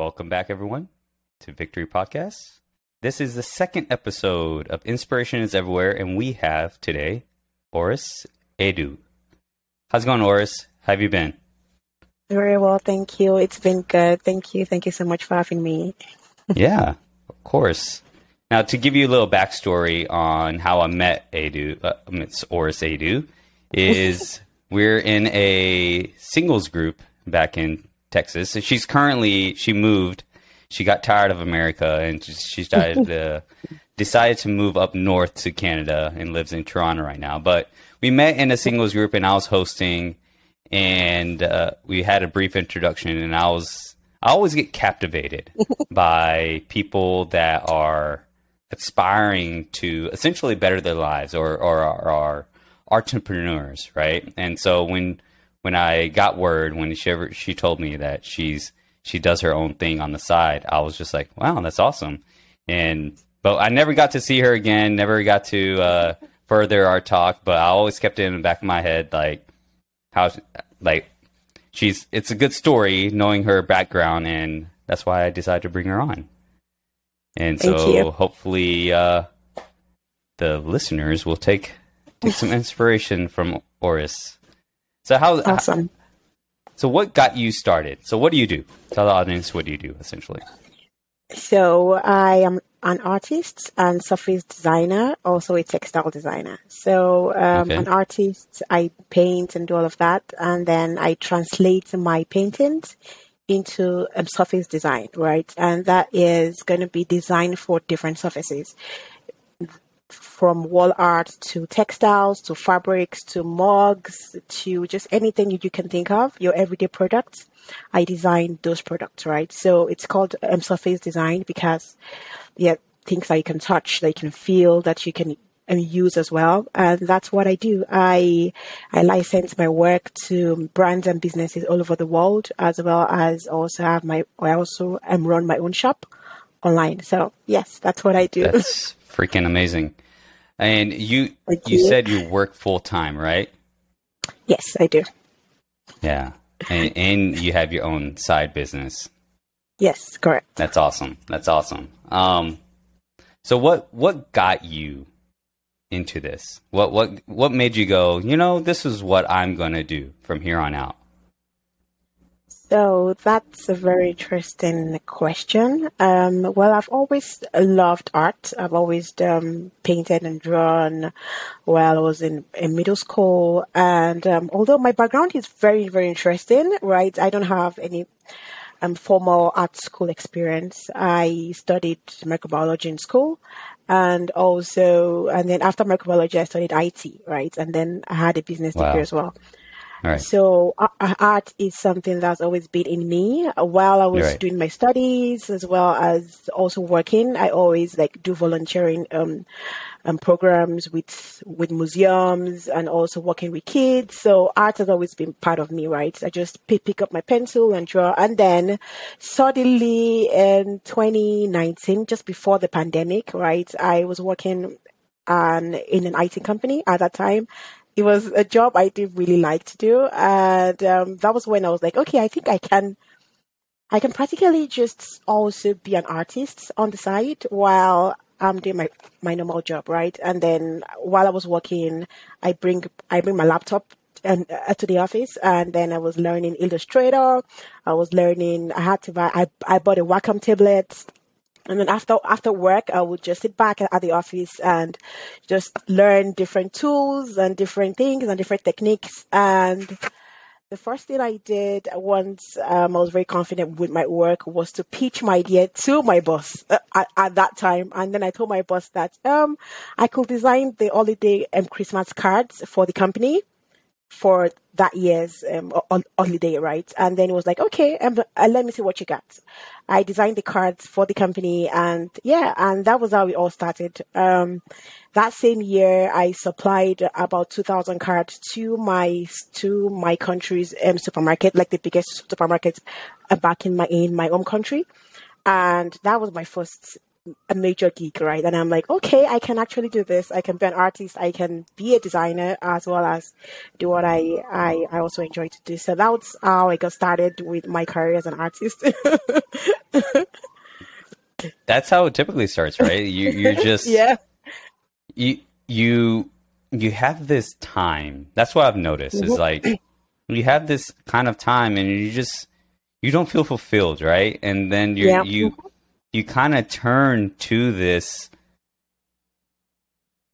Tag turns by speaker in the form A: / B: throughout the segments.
A: Welcome back, everyone, to Victory Podcast. This is the second episode of Inspiration is Everywhere, and we have today Oris Eddu. How's it going, Oris? How have you been?
B: Very well, thank you. It's been good. Thank you. Thank you so much for having me.
A: yeah, of course. Now, to give you a little backstory on how I met Eddu, uh, it's Oris Eddu, is we're in a singles group back in Texas. So she's currently she moved. She got tired of America and she decided to decided to move up north to Canada and lives in Toronto right now. But we met in a singles group and I was hosting, and uh, we had a brief introduction. And I was I always get captivated by people that are aspiring to essentially better their lives or or are entrepreneurs, right? And so when when I got word when she ever, she told me that she's she does her own thing on the side, I was just like, wow, that's awesome. And but I never got to see her again, never got to uh, further our talk, but I always kept it in the back of my head like how like she's it's a good story knowing her background and that's why I decided to bring her on. And so hopefully uh, the listeners will take take some inspiration from Oris. So how
B: awesome.
A: How, so what got you started? So what do you do? Tell the audience what do you do essentially.
B: So I am an artist and surface designer, also a textile designer. So um, okay. an artist, I paint and do all of that, and then I translate my paintings into um, surface design, right? And that is going to be designed for different surfaces from wall art to textiles to fabrics to mugs to just anything that you can think of, your everyday products. I design those products, right? So it's called um, surface design because, yeah, things that you can touch, that you can feel, that you can um, use as well. And that's what I do. I, I license my work to brands and businesses all over the world, as well as also have my, I also am run my own shop online. So yes, that's what I do.
A: That's freaking amazing. And you you, you said you work full time, right?
B: Yes, I do.
A: Yeah. And and you have your own side business.
B: Yes, correct.
A: That's awesome. That's awesome. Um so what what got you into this? What what what made you go, you know, this is what I'm going to do from here on out?
B: So that's a very interesting question. Um, well, I've always loved art. I've always um, painted and drawn while I was in, in middle school. And um, although my background is very, very interesting, right? I don't have any um, formal art school experience. I studied microbiology in school and also, and then after microbiology, I studied IT, right? And then I had a business wow. degree as well. Right. So uh, art is something that's always been in me while I was right. doing my studies as well as also working. I always like do volunteering um, um, programs with with museums and also working with kids. So art has always been part of me, right? I just pick, pick up my pencil and draw. And then suddenly in 2019, just before the pandemic, right, I was working on in an IT company at that time it was a job I did really like to do, and um, that was when I was like, okay, I think I can, I can practically just also be an artist on the side while I'm doing my my normal job, right? And then while I was working, I bring I bring my laptop and uh, to the office and then I was learning Illustrator. I was learning I had to buy I I bought a Wacom tablet and then after after work, I would just sit back at the office and just learn different tools and different things and different techniques. And the first thing I did once um, I was very confident with my work was to pitch my idea to my boss uh, at, at, that time. And then I told my boss that um, I could design the holiday and Christmas cards for the company for that year's um, holiday, right? And then it was like, okay, um, uh, let me see what you got. I designed the cards for the company, and yeah, and that was how we all started. Um, that same year, I supplied about two thousand cards to my to my country's um, supermarket, like the biggest supermarket uh, back in my in my home country, and that was my first a major geek, right? And I'm like, okay, I can actually do this. I can be an artist. I can be a designer as well as do what I I, I also enjoy to do. So that's how I got started with my career as an artist.
A: that's how it typically starts, right? You you're just
B: yeah.
A: You you you have this time. That's what I've noticed is mm-hmm. like you have this kind of time and you just you don't feel fulfilled, right? And then you yeah. you you kind of turn to this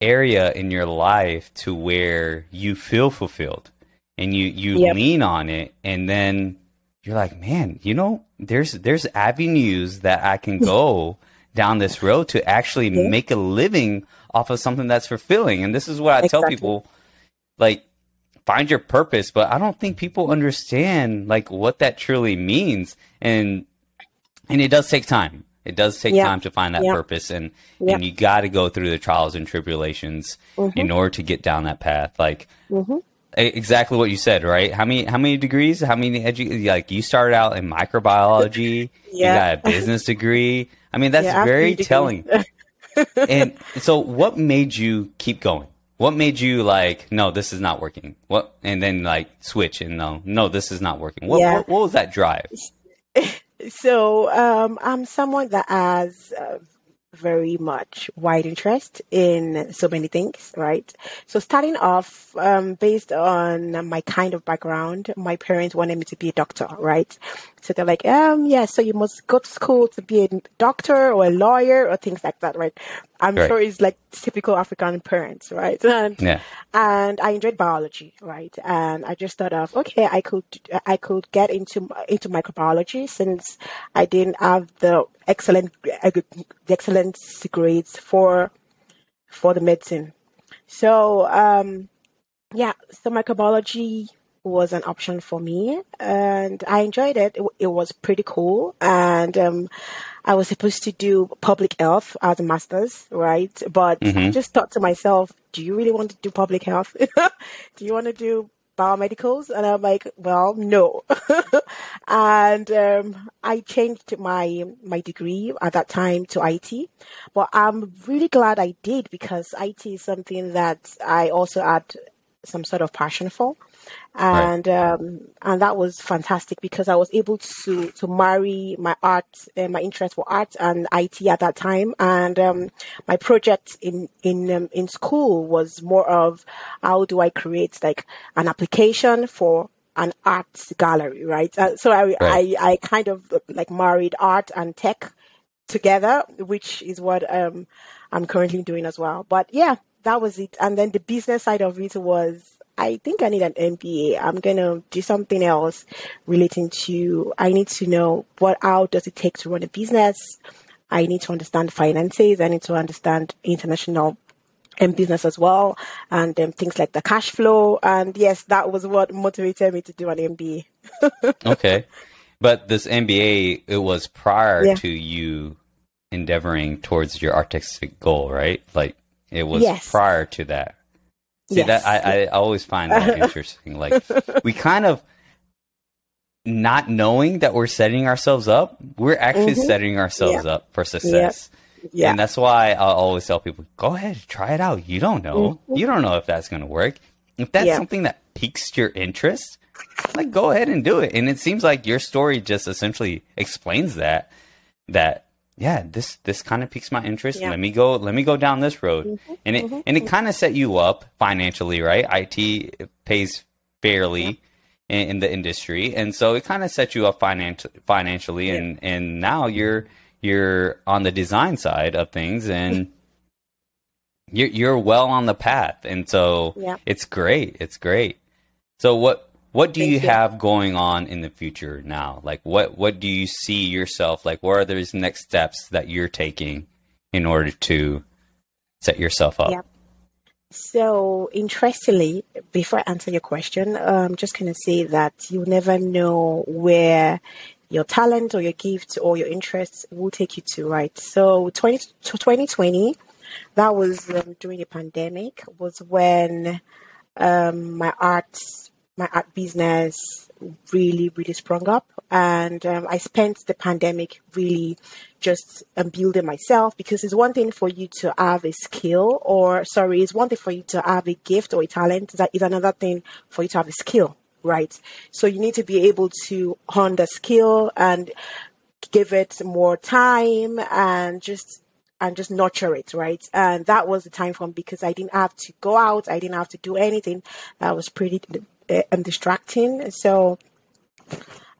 A: area in your life to where you feel fulfilled and you you yep. lean on it and then you're like man you know there's there's avenues that i can go down this road to actually yeah. make a living off of something that's fulfilling and this is what i exactly. tell people like find your purpose but i don't think people understand like what that truly means and and it does take time it does take time to find that purpose, and and you got to go through the trials and tribulations mm-hmm. in order to get down that path. Like mm-hmm. exactly what you said, right? How many how many degrees? How many edu- like you started out in microbiology? yeah. You got a business degree. I mean, that's yeah, very telling. and so, what made you keep going? What made you like, no, this is not working? What, and then like switch and no, no, this is not working. What, yeah. what, what was that drive?
B: So um, I'm someone that has uh, very much wide interest in so many things, right? So starting off, um, based on my kind of background, my parents wanted me to be a doctor, right? So they're like, um, yeah, so you must go to school to be a doctor or a lawyer or things like that, right? I'm right. sure it's like typical African parents, right? And, yeah. and I enjoyed biology, right? And I just thought of, okay, I could, I could get into, into microbiology since I didn't have the excellent, the excellent grades for, for the medicine. So, um, yeah, so microbiology was an option for me and I enjoyed it. It, it was pretty cool. And, um, I was supposed to do public health as a master's, right? But mm-hmm. I just thought to myself, do you really want to do public health? do you want to do biomedicals? And I'm like, well, no. and um, I changed my my degree at that time to IT, but I'm really glad I did because IT is something that I also had some sort of passion for and right. um, and that was fantastic because I was able to to marry my art, uh, my interest for art and IT at that time, and um, my project in in um, in school was more of how do I create like an application for an art gallery, right? Uh, so I, right. I I kind of like married art and tech together, which is what um, I'm currently doing as well. But yeah, that was it. And then the business side of it was I think I need an MBA. I'm going to do something else relating to, I need to know what, how does it take to run a business? I need to understand finances. I need to understand international and um, business as well, and um, things like the cash flow. And yes, that was what motivated me to do an MBA.
A: okay, but this MBA it was prior yeah. to you endeavoring towards your artistic goal, right? Like it was yes. prior to that. See yes. that I, I always find that interesting. Like we kind of not knowing that we're setting ourselves up, we're actually mm-hmm. setting ourselves yeah. up for success. Yep. Yeah. And that's why I always tell people, go ahead, try it out. You don't know. Mm-hmm. You don't know if that's going to work. If that's yeah. something that piques your interest, like go ahead and do it. And it seems like your story just essentially explains that that yeah, this this kind of piques my interest. Yeah. Let me go. Let me go down this road, mm-hmm, and it mm-hmm, and it mm-hmm. kind of set you up financially, right? IT pays fairly yeah. in, in, the industry, and so it kind of set you up financially, financially, yeah. and and now you're you're on the design side of things, and you're you're well on the path, and so it's great. It's great. So what what do you, you, have going on in the future now? Like what what do you see yourself like what are those next steps that you're taking in order to set yourself up? Yep.
B: So interestingly, before I answer your question, I'm just gonna say that you never know where your talent or your gift or your interests will take you to, right? So 20, 2020, that was um, during the pandemic, was when um, my art my art business really, really sprung up. And um, I spent the pandemic really just um, building myself because it's one thing for you to have a skill or sorry, it's one thing for you to have a gift or a talent. That is another thing for you to have a skill, right? So you need to be able to hone the skill and give it more time and just and just nurture it, right? And that was the time for me because I didn't have to go out, I didn't have to do anything. That was pretty um, distracting. So,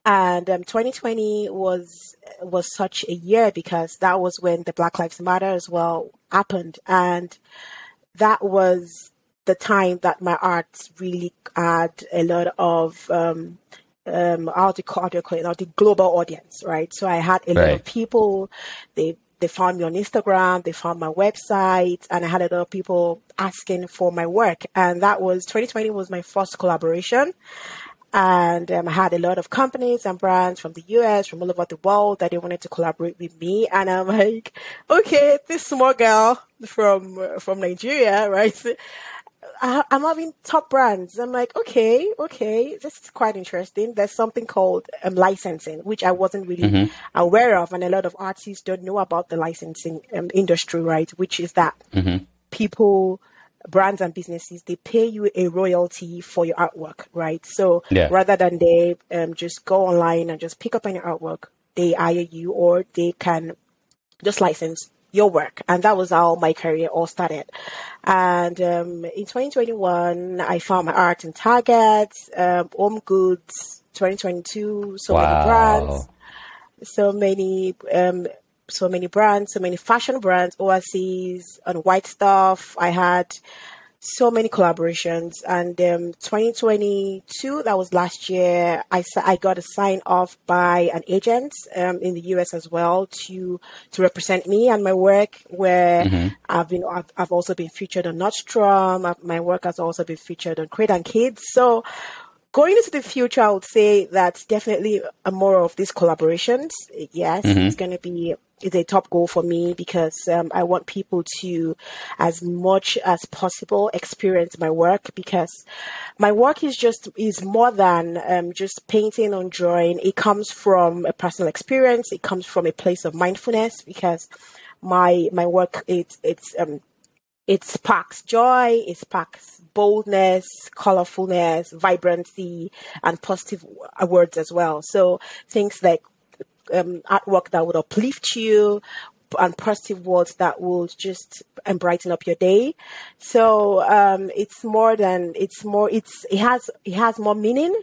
B: and um, 2020 was was such a year because that was when the Black Lives Matter as well happened, and that was the time that my art really had a lot of um, um, how call, it, you the global audience, right? So I had a right. lot of people, they they found me on Instagram, they found my website, and I had a lot of people asking for my work. And that was 2020 was my first collaboration. And um, I had a lot of companies and brands from the US, from all over the world that they wanted to collaborate with me. And I'm like, okay, this small girl from from Nigeria, right? I, am having top brands. I'm like, okay, okay, this is quite interesting. There's something called um, licensing, which I wasn't really mm-hmm. aware of, and a lot of artists don't know about the licensing um, industry, right? Which is that mm-hmm. people, brands, and businesses they pay you a royalty for your artwork, right? So yeah. rather than they um, just go online and just pick up any artwork, they hire you, or they can just license your work. And that was how my career all started. And um, in 2021, I found my art in Target, um, Home Goods, 2022, so wow. many brands, so many, um, so many brands, so many fashion brands, Oasis and White Stuff. I had so many collaborations. And um, 2022, that was last year, I, I got a sign off by an agent um, in the US as well to to represent me and my work. Where mm-hmm. I've been, I've, I've, also been featured on Nordstrom. My work has also been featured on Crate and Kids. So going into the future, I would say that definitely a more of these collaborations. Yes, mm-hmm. it's going to be is a top goal for me because um, I want people to, as much as possible, experience my work because my work is just is more than um, just painting or drawing. It comes from a personal experience. It comes from a place of mindfulness because my my work it it's um it sparks joy. It sparks boldness, colorfulness, vibrancy, and positive words as well. So things like um, artwork that would uplift you and positive words that will just and brighten up your day. So um, it's more than it's more it's it has it has more meaning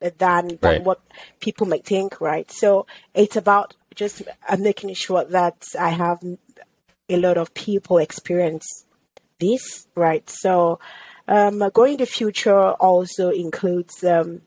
B: than, than right. what people might think, right? So it's about just making sure that I have a lot of people experience this, right? So um, going the future also includes um,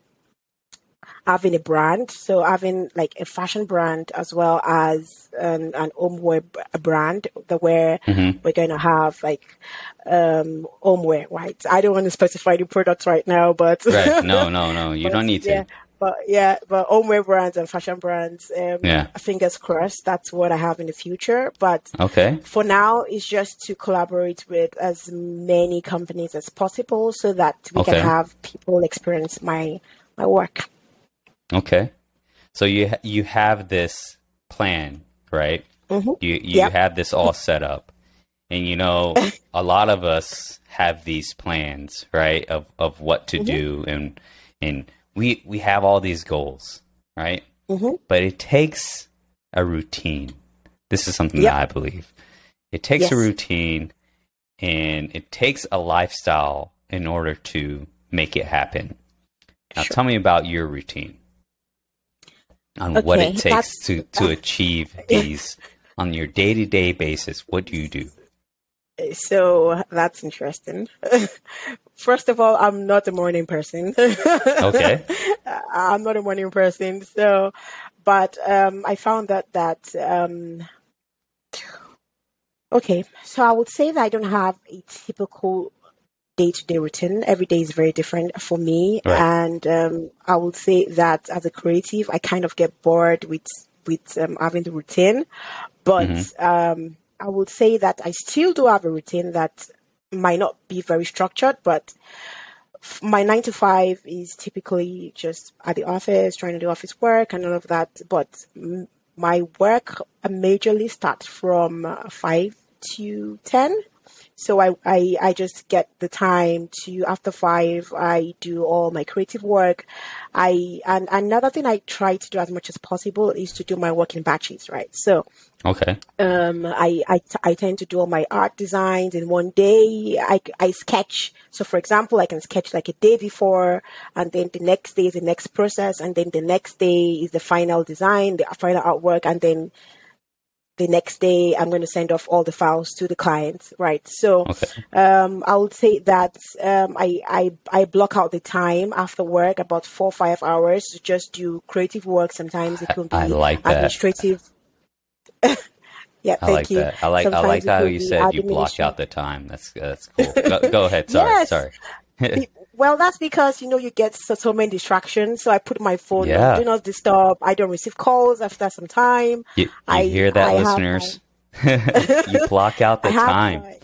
B: having a brand. So having like a fashion brand as well as an, an homeware brand that where mm-hmm. we're going to have like um homeware, right? I don't want to specify the products right now, but
A: right. no, no, no, you don't need to.
B: Yeah, but yeah, but homeware brands and fashion brands. Um, yeah. Fingers crossed. That's what I have in the future. But
A: okay,
B: for now, it's just to collaborate with as many companies as possible so that we okay. can have people experience my my work.
A: Okay. So you ha- you have this plan, right? Mm-hmm. You you yep. have this all set up. And you know, a lot of us have these plans, right? Of of what to mm-hmm. do and and we we have all these goals, right? Mm-hmm. But it takes a routine. This is something yep. that I believe. It takes yes. a routine and it takes a lifestyle in order to make it happen. Now sure. tell me about your routine on okay, what it takes to, to achieve these on your day to day basis. What do you do?
B: So that's interesting. First of all, I'm not a morning person.
A: okay.
B: I'm not a morning person. So, but um, I found that that um, okay. So I would say that I don't have a typical day to day routine. Every day is very different for me, right. and um, I would say that as a creative, I kind of get bored with with um, having the routine, but mm-hmm. um, I would say that I still do have a routine that might not be very structured, but my nine to five is typically just at the office, trying to do office work and all of that. But my work majorly starts from uh, five to ten. So I, I, I just get the time to after five I do all my creative work. I and another thing I try to do as much as possible is to do my work in batches, right? So
A: Okay.
B: um, I, I, I tend to do all my art designs in one day. I, I sketch. So, for example, I can sketch like a day before, and then the next day is the next process, and then the next day is the final design, the final artwork, and then the next day I'm going to send off all the files to the client, right? So,
A: Okay.
B: um, I would say that um, I, I I block out the time after work, about four or five hours, to just do creative work. Sometimes it could be
A: I like
B: administrative. yeah,
A: I
B: thank
A: like
B: you.
A: that. I like I like how you said you block out the time. That's that's cool. Go, go ahead. Sorry.
B: Yes.
A: Sorry.
B: Well, that's because you know you get so, so many distractions. So I put my phone
A: Yeah.
B: on do not disturb. I don't receive calls after some time.
A: You, you
B: I-
A: hear that,
B: I
A: listeners? you block out the time.
B: my-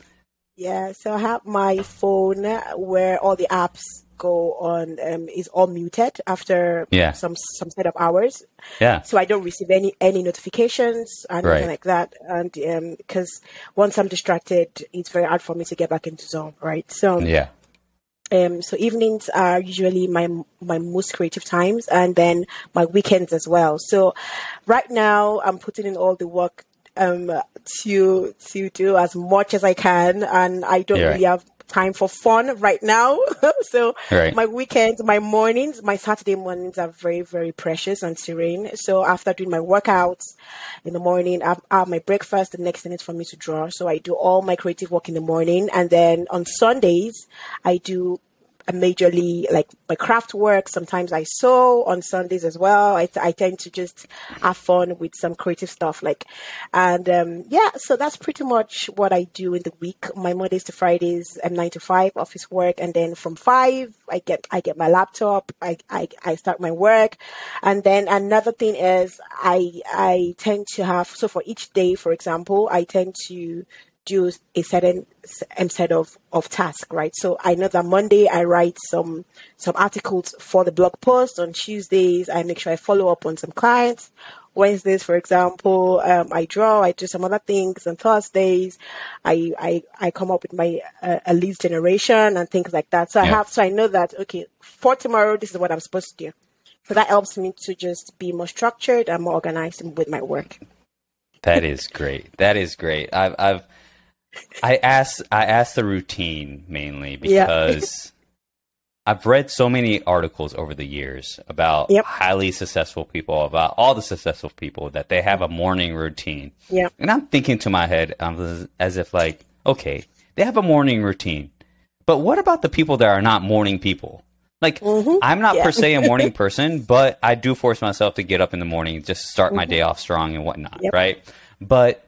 B: yeah, so I have my phone where all the apps go on um, is all muted after
A: Yeah.
B: some some set of hours,
A: Yeah.
B: so I don't receive any any notifications and anything
A: Right.
B: like that. And because once I'm distracted, it's very hard for me to get back into zone, right? So
A: Yeah.
B: Um, so evenings are usually my my most creative times, and then my weekends as well. So right now, I'm putting in all the work um, to to do as much as I can, and I don't
A: Yeah.
B: really have time for fun right now. so
A: Right.
B: my weekends, my mornings, my Saturday mornings are very very precious and serene. So after doing my workouts in the morning, I have my breakfast. The next thing is for me to draw. So I do all my creative work in the morning, and then on Sundays I do majorly like my craft work. Sometimes I sew on Sundays as well. I, I tend to just have fun with some creative stuff, like, and um, yeah. So that's pretty much what I do in the week. My Mondays to Fridays, I'm nine to five office work, and then from five, I get I get my laptop. I I, I start my work, and then another thing is I I tend to have so for each day, for example, I tend to do a certain um, set of, of tasks, right? So I know that Monday I write some some articles for the blog post. On Tuesdays, I make sure I follow up on some clients. Wednesdays, for example, um, I draw. I do some other things. On Thursdays, I I, I come up with my uh, a lead generation and things like that. So I have so I know that okay for tomorrow, this is what I'm supposed to do. So that helps me to just be more structured and more organized with my work.
A: That is great. That is great. I've I've I asked I asked the routine mainly
B: Yeah.
A: because I've read so many articles over the years about
B: Yep.
A: highly successful people, about all the successful people that they have a morning routine.
B: Yeah.
A: And I'm thinking to my head um, as if like, okay, they have a morning routine. But what about the people that are not morning people? Like I'm not
B: Yeah.
A: per se a morning person, but I do force myself to get up in the morning just to start my day off strong and whatnot,
B: Yep.
A: right? But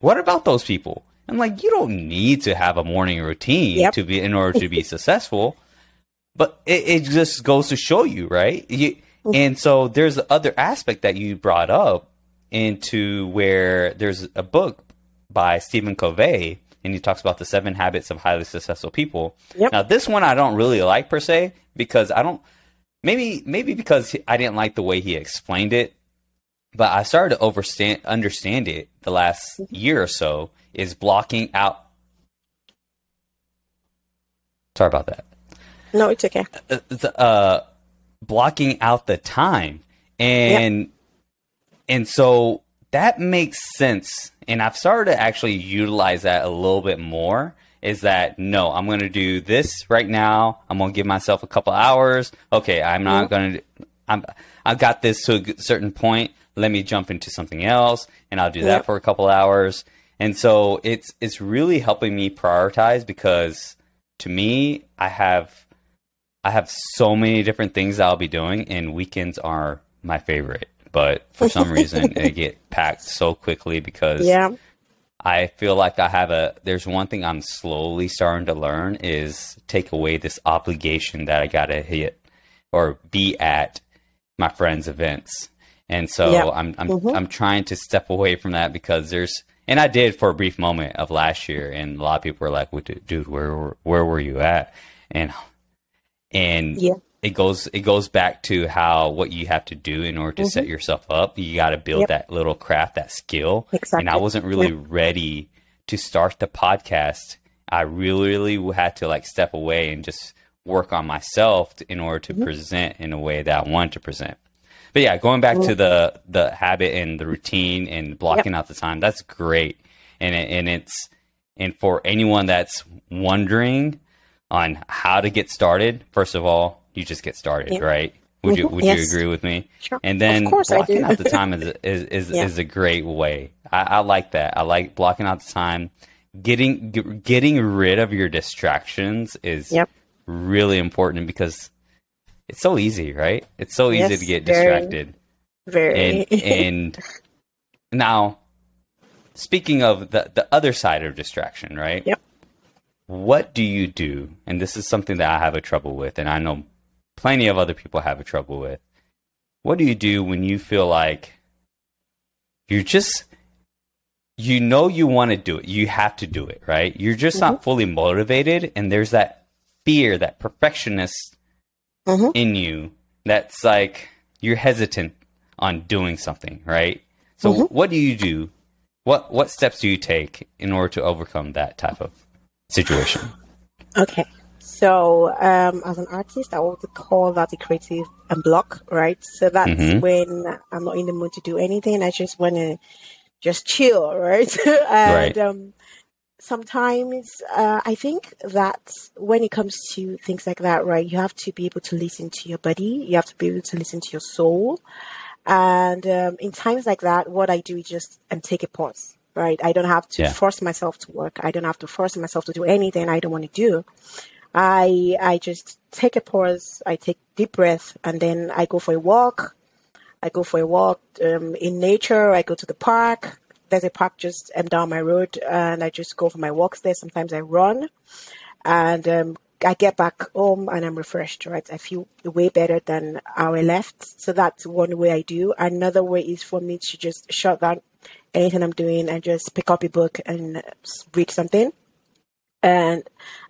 A: what about those people? I'm like, you don't need to have a morning routine
B: Yep.
A: to be in order to be successful. But it, it just goes to show you, right? You, mm-hmm. and so there's the other aspect that you brought up into where there's a book by Stephen Covey, and he talks about the seven habits of highly successful people.
B: Yep.
A: Now, this one I don't really like per se because I don't. Maybe maybe because I didn't like the way he explained it, but I started to understand understand it the last mm-hmm. year or so. Is blocking out. Sorry about that.
B: No, it's okay.
A: uh, the, uh, blocking out the time. And and so that makes sense. And i've started to actually utilize that a little bit more is that no i'm going to do this right now. I'm going to give myself a couple hours. Okay i'm not going to i'm I've got this to a certain point. Let me jump into something else and i'll do that for a couple hours and so it's it's really helping me prioritize because to me i have I have so many different things that I'll be doing, and weekends are my favorite. But for some reason, they get packed so quickly because
B: Yeah.
A: I feel like I have a. There's one thing I'm slowly starting to learn is take away this obligation that I gotta hit or be at my friends' events, and so
B: Yeah.
A: I'm I'm
B: Mhm.
A: I'm trying to step away from that because there's. And I did for a brief moment of last year, and a lot of people were like, "What, dude, where were- where were you at?" And and
B: Yeah.
A: it goes it goes back to how what you have to do in order to set yourself up. You got to build
B: Mm-hmm. Yep.
A: that little craft, that skill. And I wasn't really ready to start the podcast. I really, really had to like step away and just work on myself in order to
B: Mm-hmm.
A: present in a way that I wanted to present. But yeah, going back to the the habit and the routine and blocking out the time, that's great. And it, and it's and for anyone that's wondering on how to get started, first of all, you just get started,
B: Yeah.
A: right? Would you
B: Mhm.
A: would you agree with me?
B: Sure.
A: And then
B: Of course I
A: blocking out the time is is is,
B: Yeah.
A: is a great way. I, I like that. I like blocking out the time. Getting get, getting rid of your distractions is
B: Yep.
A: really important because it's so easy, right? It's so easy
B: Yes,
A: to get
B: very.
A: distracted.
B: Very.
A: And and now speaking of the the other side of distraction, right?
B: Yep.
A: What do you do? And this is something that I have a trouble with and I know plenty of other people have a trouble with. What do you do when you feel like you're just you know you want to do it. You have to do it, right? You're just not mm-hmm. fully motivated and there's that fear, that perfectionist
B: Mhm.
A: in you that's like you're hesitant on doing something, right? So
B: Mhm.
A: what do you do? What what steps do you take in order to overcome that type of situation?
B: Okay. So, um, as an artist, I would call that a creative um, block, right? So that's
A: Mhm.
B: when I'm not in the mood to do anything. I just want to just chill, right? and
A: Right.
B: um, sometimes uh, I think that when it comes to things like that, right, you have to be able to listen to your body. You have to be able to listen to your soul. And um, in times like that, what I do is just um, take a pause, right? I don't have to
A: Yeah.
B: force myself to work. I don't have to force myself to do anything I don't want to do. I I just take a pause. I take deep breath, and then I go for a walk. I go for a walk um, in nature. I go to the park. There's a park just um, down my road, and I just go for my walks there. Sometimes I run, and um, I get back home and I'm refreshed. Right, I feel way better than how I left. So that's one way I do. Another way is for me to just shut down anything I'm doing and just pick up a book and read something and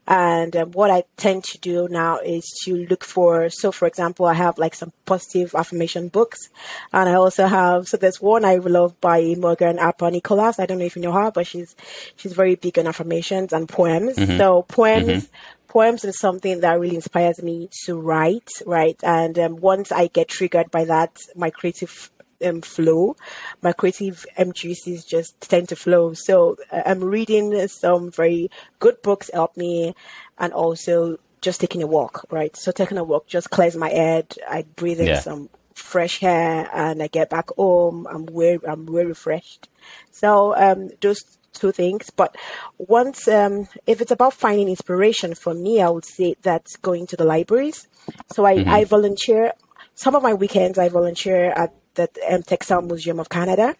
B: and um, what I tend to do now is to look for. So, for example, I have like some positive affirmation books, and I also have. So there's one I love by Morgan Harper Nichols. I don't know if you know her, but she's she's very big on affirmations and poems. So poems. Poems is something that really inspires me to write, right? And um, once I get triggered by that, my creative um, flow. My creative um, juices just tend to flow. So uh, I'm reading some very good books help me, and also just taking a walk. Right. So taking a walk just clears my head. I breathe in
A: Yeah.
B: some fresh air, and I get back home. I'm very I'm very refreshed. So um, those two things. But once um, if it's about finding inspiration for me, I would say that's going to the libraries. So I, I volunteer. Some of my weekends I volunteer at the um, Textile Museum of Canada.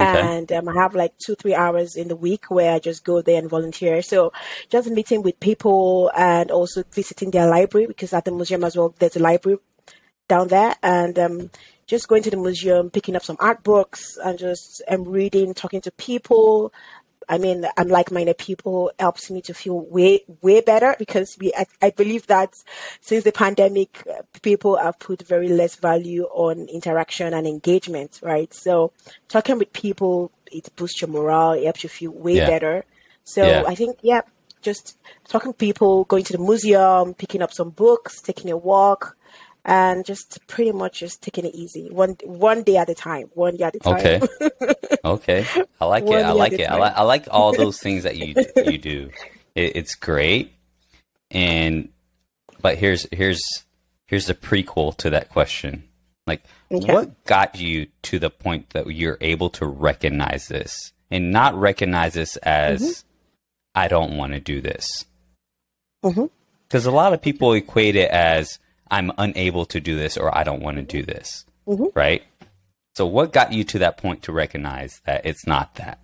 A: Okay.
B: And um, I have like two, three hours in the week where I just go there and volunteer. So just meeting with people and also visiting their library because at the museum as well, there's a library down there and um, just going to the museum, picking up some art books and just um, reading, talking to people. I mean, I'm like-minded people helps me to feel way, way better because we, I, I believe that since the pandemic, uh, people have put very less value on interaction and engagement, right? So talking with people, it boosts your morale, it helps you feel way
A: Yeah.
B: better. So
A: Yeah.
B: I think, yeah, just talking to people, going to the museum, picking up some books, taking a walk, and just pretty much just taking it easy, one one day at a time, one day at a time.
A: Okay. okay. I like it. I like it. I like I like all those things that you you do. It, it's great. And but here's here's here's the prequel to that question. Like
B: Okay.
A: what got you to the point that you're able to recognize this and not recognize this as
B: Mm-hmm.
A: I don't want to do this.
B: Mhm.
A: Because a lot of people equate it as I'm unable to do this or I don't want to do this.
B: Mhm.
A: Right? So, what got you to that point to recognize that it's not that?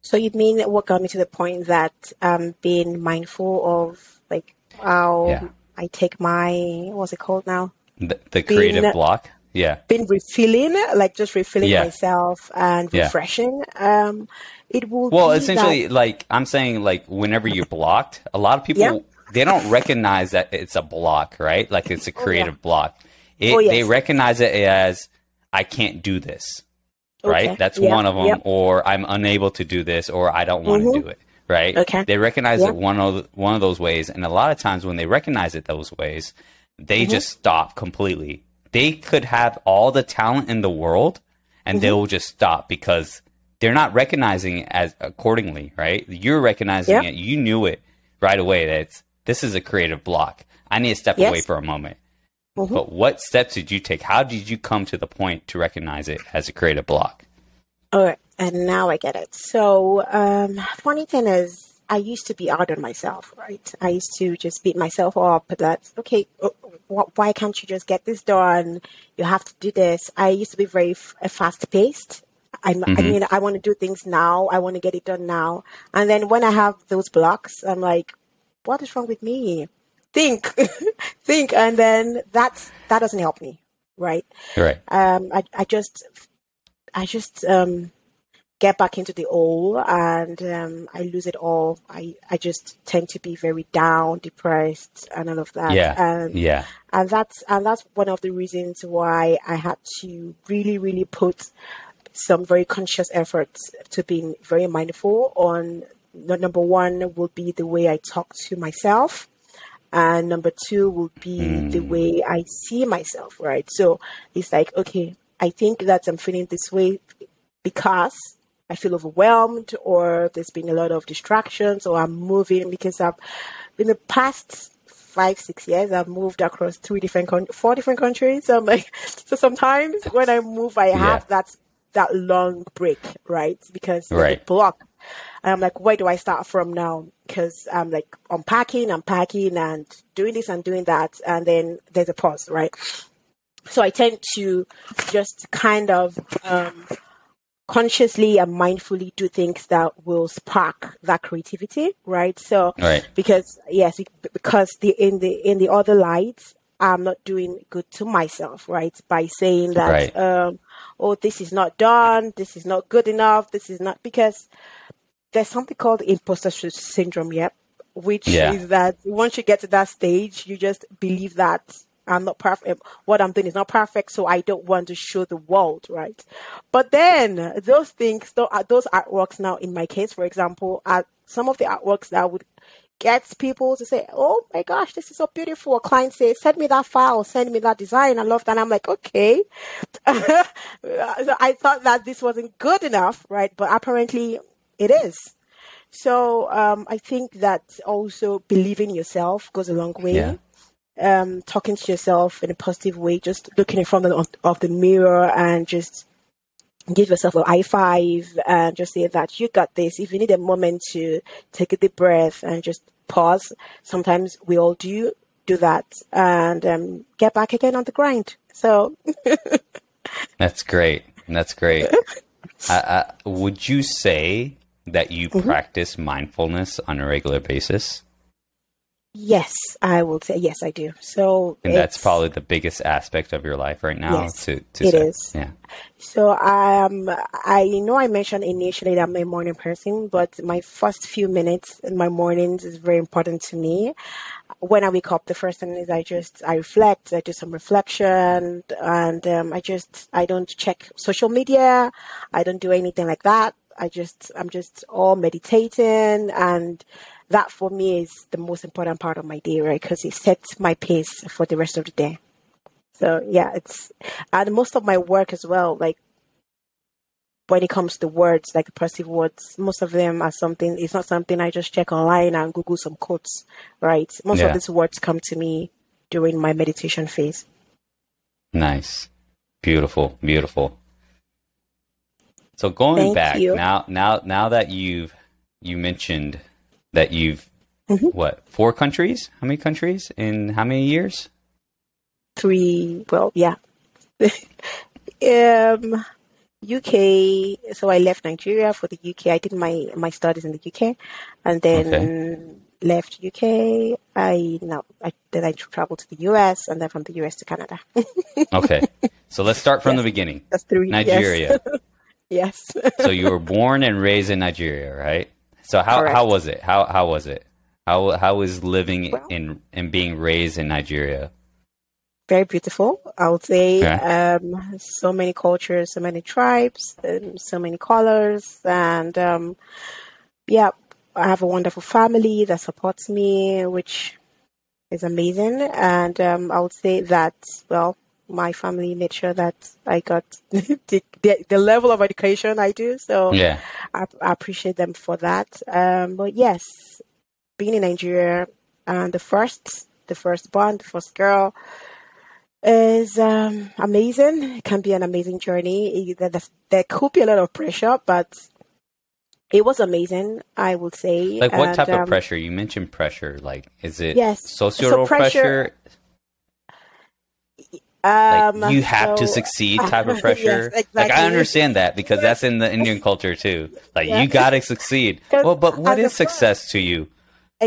B: So you mean what got me to the point that um being mindful of like how
A: Yeah.
B: I take my what's it called now?
A: The, the creative
B: Being-
A: block? Yeah.
B: Been refilling, like just refilling
A: Yeah.
B: myself and
A: Yeah.
B: refreshing. Um, it will.
A: Well, essentially,
B: that-
A: like I'm saying, like whenever you're blocked, a lot of people
B: Yeah.
A: They don't recognize that it's a block, right? Like it's a creative oh, yeah. block. It, oh, yes. They recognize it as I can't do this, right? Okay. That's one of them. Yep. Or I'm unable to do this, or I don't want to mm-hmm. do it, right?
B: Okay.
A: They recognize yep. it one of one of those ways, and a lot of times when they recognize it those ways, they mm-hmm. just stop completely. They could have all the talent in the world, and mm-hmm. they will just stop because they're not recognizing it as accordingly, right? You're recognizing it. You knew it right away that it's, this is a creative block. I need to step yes. away for a moment. Mm-hmm. But what steps did you take? How did you come to the point to recognize it as a creative block?
B: All right, and now I get it. So, um, funny thing is, I used to be hard on myself, right? I used to just beat myself up. That's okay. Uh, why can't you just get this done? You have to do this. I used to be very f- fast paced mm-hmm. I mean, I want to do things now. I want to get it done now. And then when I have those blocks, I'm like, what is wrong with me? Think, think. And then that's, that doesn't help me. Right.
A: Right.
B: Um, I, I just, I just, um, get back into the hole and um, I lose it all. I, I just tend to be very down, depressed, and all of that.
A: Yeah,
B: and,
A: yeah.
B: And that's and that's one of the reasons why I had to really, really put some very conscious efforts to being very mindful on number one will be the way I talk to myself. And number two will be mm. the way I see myself, right? So it's like, okay, I think that I'm feeling this way because I feel overwhelmed or there's been a lot of distractions or I'm moving because I've in the past five, six years, I've moved across three different, con- four different countries. So I'm like, so sometimes when I move, I have yeah. that that long break, right? Because right. block. And I'm like, where do I start from now? Because I'm like unpacking, unpacking, and doing this and doing that, and then there's a pause, right? So I tend to just kind of um, consciously and mindfully do things that will spark that creativity, right? So,
A: right.
B: because yes, because the in the in the other lights, I'm not doing good to myself, right? By saying that, right. um, oh, this is not done, this is not good enough, this is not because there's something called imposter syndrome, yep, which yeah. is that once you get to that stage, you just believe that I'm not perfect. Eh, what I'm doing is not perfect, so I don't want to show the world, right? But then those things, uh, those artworks now, in my case, for example, are some of the artworks that would get people to say, "Oh my gosh, this is so beautiful." A client says, "Send me that file, send me that design." I love that. And I'm like, okay. so I thought that this wasn't good enough, right? But apparently, it is. So um, I think that also believing yourself goes a long way. Yeah. Um, talking to yourself in a positive way, just looking in front of, of the mirror and just give yourself a high five and just say that you got this. If you need a moment to take a deep breath and just pause, sometimes we all do do that and um, get back again on the grind. So
A: that's great. That's great. uh, would you say that you mm-hmm. practice mindfulness on a regular basis?
B: Yes, I will say yes, I do. So,
A: and that's probably the biggest aspect of your life right now.
B: Yes,
A: to, to
B: it is.
A: Yeah.
B: So, I um, I know I mentioned initially that I'm a morning person, but my first few minutes in my mornings is very important to me. When I wake up, the first thing is I just I reflect, I do some reflection, and um, I just I don't check social media, I don't do anything like that. I just I'm just all meditating and that for me is the most important part of my day, right? Because it sets my pace for the rest of the day. So yeah, it's and most of my work as well, like when it comes to words, like passive words, most of them are something. It's not something I just check online and Google some quotes, right? Most yeah. of these words come to me during my meditation phase.
A: Nice, beautiful, beautiful. So going
B: Thank
A: back
B: you.
A: now, now, now that you've you mentioned that you've mm-hmm. what four countries? How many countries in how many years?
B: Three. Well, yeah. um, UK. So I left Nigeria for the UK. I did my my studies in the UK, and then okay. left UK. I now I, then I traveled to the US, and then from the US to Canada.
A: okay, so let's start from yes. the beginning.
B: That's three.
A: Nigeria.
B: Yes.
A: yes. so you were born and raised in Nigeria, right? So how how was it? How how was it? How how is living well, in and being raised in Nigeria?
B: Very beautiful, I would say. Um, so many cultures, so many tribes, um, so many colors, and um, yeah, I have a wonderful family that supports me, which is amazing. And um, I would say that well, my family made sure that I got the, the, the, level of education I do. So
A: yeah,
B: I, I appreciate them for that. Um, but yes, being in Nigeria and the first, the first born, the first girl is um, amazing. It can be an amazing journey. There, there could be a lot of pressure, but it was amazing. I would say.
A: Like what and, type of um, pressure? You mentioned pressure. Like, is it yes, social so pressure, pressure um, like you have so, to succeed type of pressure. yes, exactly. Like I understand that because that's in the Indian culture too. Like yeah. you gotta succeed. Well, but what is success to you?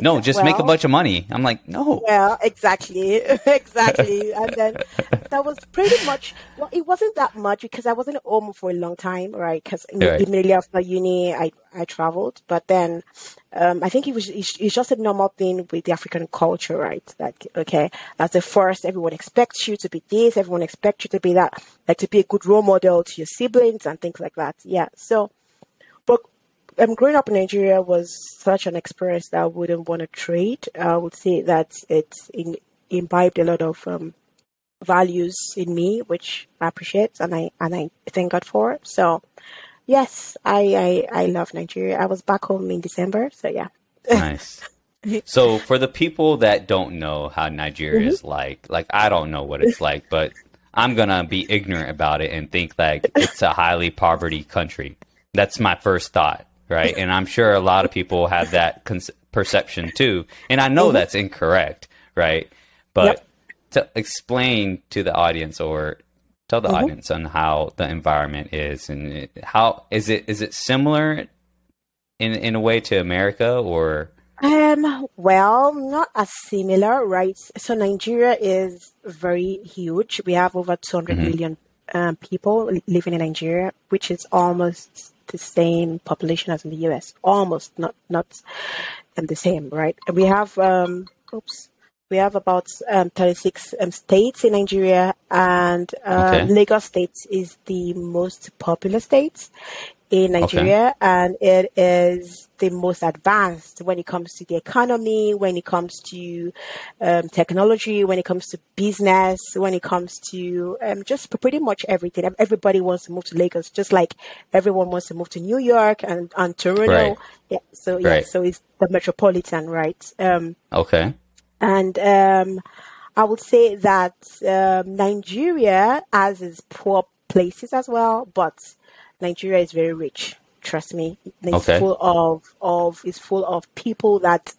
A: No, just well, make a bunch of money. I'm like, no.
B: Well, exactly, exactly. and then that was pretty much. Well, it wasn't that much because I wasn't home for a long time, right? Because right. immediately after uni, I I traveled. But then, um, I think it was it's, it's, just a normal thing with the African culture, right? Like, okay, that's the first. Everyone expects you to be this. Everyone expects you to be that, like to be a good role model to your siblings and things like that. Yeah. So, um, growing up in Nigeria was such an experience that I wouldn't want to trade. I would say that it in, imbibed a lot of um, values in me, which I appreciate and I and I thank God for. So, yes, I, I I love Nigeria. I was back home in December, so yeah.
A: nice. So, for the people that don't know how Nigeria mm-hmm. is like, like I don't know what it's like, but I'm gonna be ignorant about it and think like it's a highly poverty country. That's my first thought right? And I'm sure a lot of people have that con- perception too. And I know mm-hmm. that's incorrect, right? But yep. to explain to the audience or tell the mm-hmm. audience on how the environment is and how is it is it similar in in a way to America or
B: um well not as similar right so Nigeria is very huge we have over 200 mm-hmm. million um, people living in Nigeria which is almost the same population as in the US, almost not not um, the same, right? We have um, oops, we have about um, 36 um, states in Nigeria, and uh, okay. Lagos State is the most populous state in Nigeria, okay. and it is the most advanced when it comes to the economy, when it comes to um, technology, when it comes to business, when it comes to um, just pretty much everything. Everybody wants to move to Lagos, just like everyone wants to move to New York and, and Toronto. Right. Yeah, so yeah, right. so it's the metropolitan, right? Um,
A: okay.
B: And um, I would say that um, Nigeria has its poor places as well, but Nigeria is very rich. Trust me, it's okay. full of of it's full of people that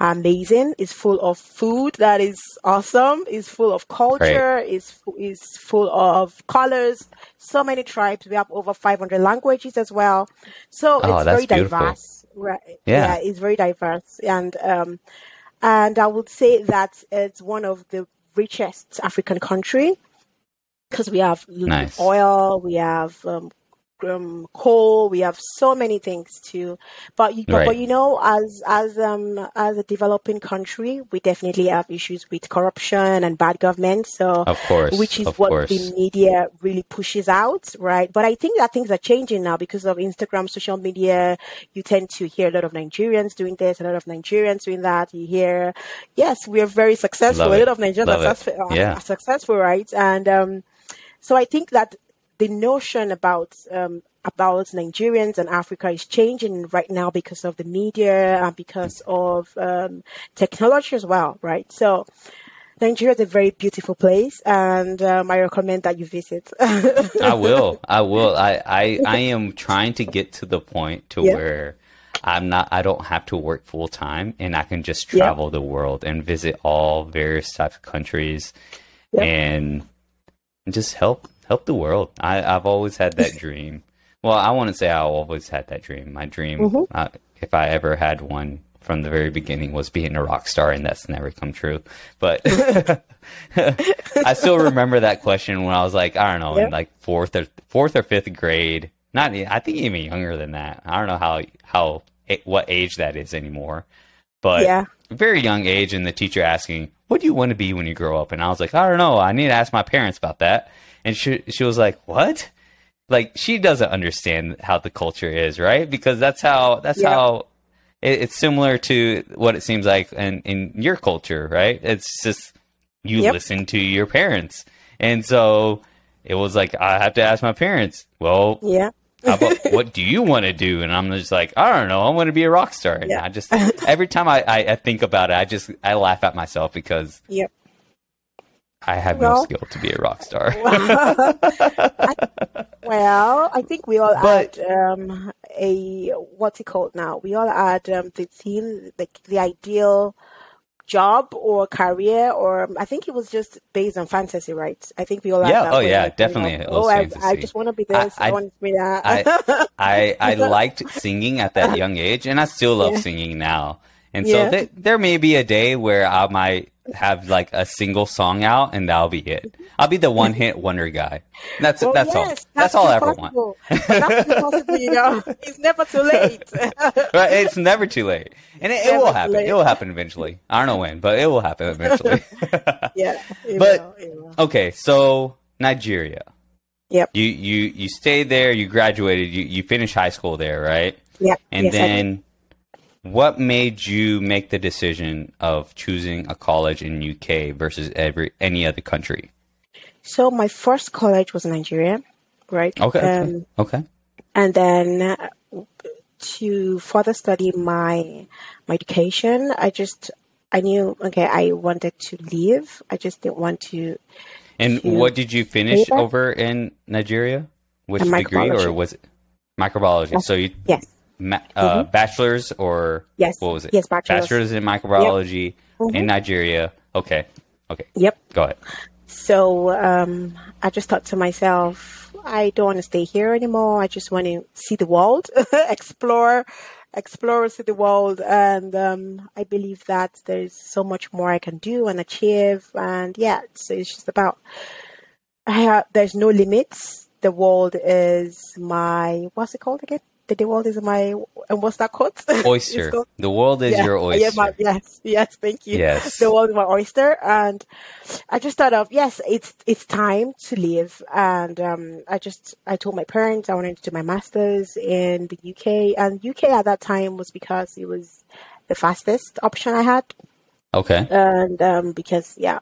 B: are amazing. It's full of food that is awesome. It's full of culture. Right. It's is full of colors. So many tribes. We have over 500 languages as well. So oh, it's very beautiful. diverse. Right? Yeah. yeah, it's very diverse, and um, and I would say that it's one of the richest African country because we have nice. oil, we have um, um, coal. We have so many things too. But you, right. but you know, as as um as a developing country, we definitely have issues with corruption and bad government. So
A: of course,
B: which is
A: what
B: course. the media really pushes out, right? But I think that things are changing now because of Instagram, social media. You tend to hear a lot of Nigerians doing this, a lot of Nigerians doing that. You hear, yes, we are very successful. A lot of Nigerians are, yeah. are successful, right? And um, so I think that the notion about um, about Nigerians and Africa is changing right now because of the media and because of um, technology as well, right? So Nigeria is a very beautiful place, and um, I recommend that you visit.
A: I will. I will. I, I I am trying to get to the point to yeah. where I'm not. I don't have to work full time, and I can just travel yeah. the world and visit all various types of countries, yeah. and just help help the world. I, I've always had that dream. Well, I want to say I always had that dream. My dream, mm-hmm. uh, if I ever had one from the very beginning, was being a rock star, and that's never come true. But I still remember that question when I was like, I don't know, in like fourth or fourth or fifth grade. Not, I think even younger than that. I don't know how how what age that is anymore. but
B: Yeah.
A: very young age, and the teacher asking, "What do you want to be when you grow up?" And I was like, "I don't know. I need to ask my parents about that." And she she was like, "What?" Like she doesn't understand how the culture is, right? Because that's how that's
B: Yeah.
A: how it, it's similar to what it seems like in in your culture, right? It's just you
B: Yep.
A: listen to your parents, and so it was like I have to ask my parents. Well,
B: Yeah.
A: how about what do you want to do? And I'm just like, I don't know. I want to be a rock star. And
B: Yeah.
A: I just every time I, I, I think about it, I just I laugh at myself because
B: Yep.
A: I have no skill to be a rock star.
B: Well, I think we all
A: But-
B: had um, a what's it called now? We all had um, the theme, like the ideal job or career, or I think it was just based on fantasy, right? I think we all had
A: Yeah,
B: that.
A: oh
B: where,
A: yeah,
B: like, you
A: definitely
B: know,
A: it was
B: oh, I, I just want to be
A: I-
B: this. I,
A: I-
B: want to be that.
A: I I I liked singing at that young age, and I still love
B: Yeah.
A: singing now. And so
B: Yeah.
A: th- there may be a day where I might have like a single song out, and that'll be it. I'll be the one hit wonder guy. That's
B: Oh,
A: that's all.
B: yes,
A: That's all I ever want.
B: That's possible, you know. It's never too late.
A: Right, it's never too late, and it, it will happen. It will happen eventually. I don't know when, but it will happen eventually.
B: yeah.
A: But-
B: will, will.
A: okay, so Nigeria.
B: Yep.
A: You you you stayed there. You graduated. You you finished high school there, right?
B: Yep.
A: And
B: yes,
A: then, what made you make the decision of choosing a college in UK versus every any other country?
B: So my first college was Nigeria, right?
A: Okay. okay.
B: Um,
A: okay.
B: and then uh, to further study my my education, I just I knew okay I wanted to leave. I just didn't want to.
A: And
B: to
A: what did you finish over in Nigeria? Which degree, or was it microbiology? So you
B: Yes,
A: ma- uh, bachelor's or
B: Yes.
A: what was it?
B: Yes, bachelor's.
A: in microbiology
B: Mhm.
A: in Nigeria. Okay. Okay.
B: yep.
A: Go ahead.
B: So um, I just thought to myself, I don't want to stay here anymore. I just want to see the world, explore, explore, see the world, and um, I believe that there's so much more I can do and achieve. And yeah, so it's just about. There's no limits. The world is my what's it called again? The, the world is my and what's that quote?
A: Oyster. The world is
B: yeah,
A: your oyster.
B: yeah, my- yes, yes, thank you.
A: Yes.
B: The world is my oyster, and I just thought of yes, it's it's time to leave, and um, I just I told my parents I wanted to do my masters in the UK, and UK at that time was because it was the fastest option I had,
A: Okay.
B: and um, because yeah.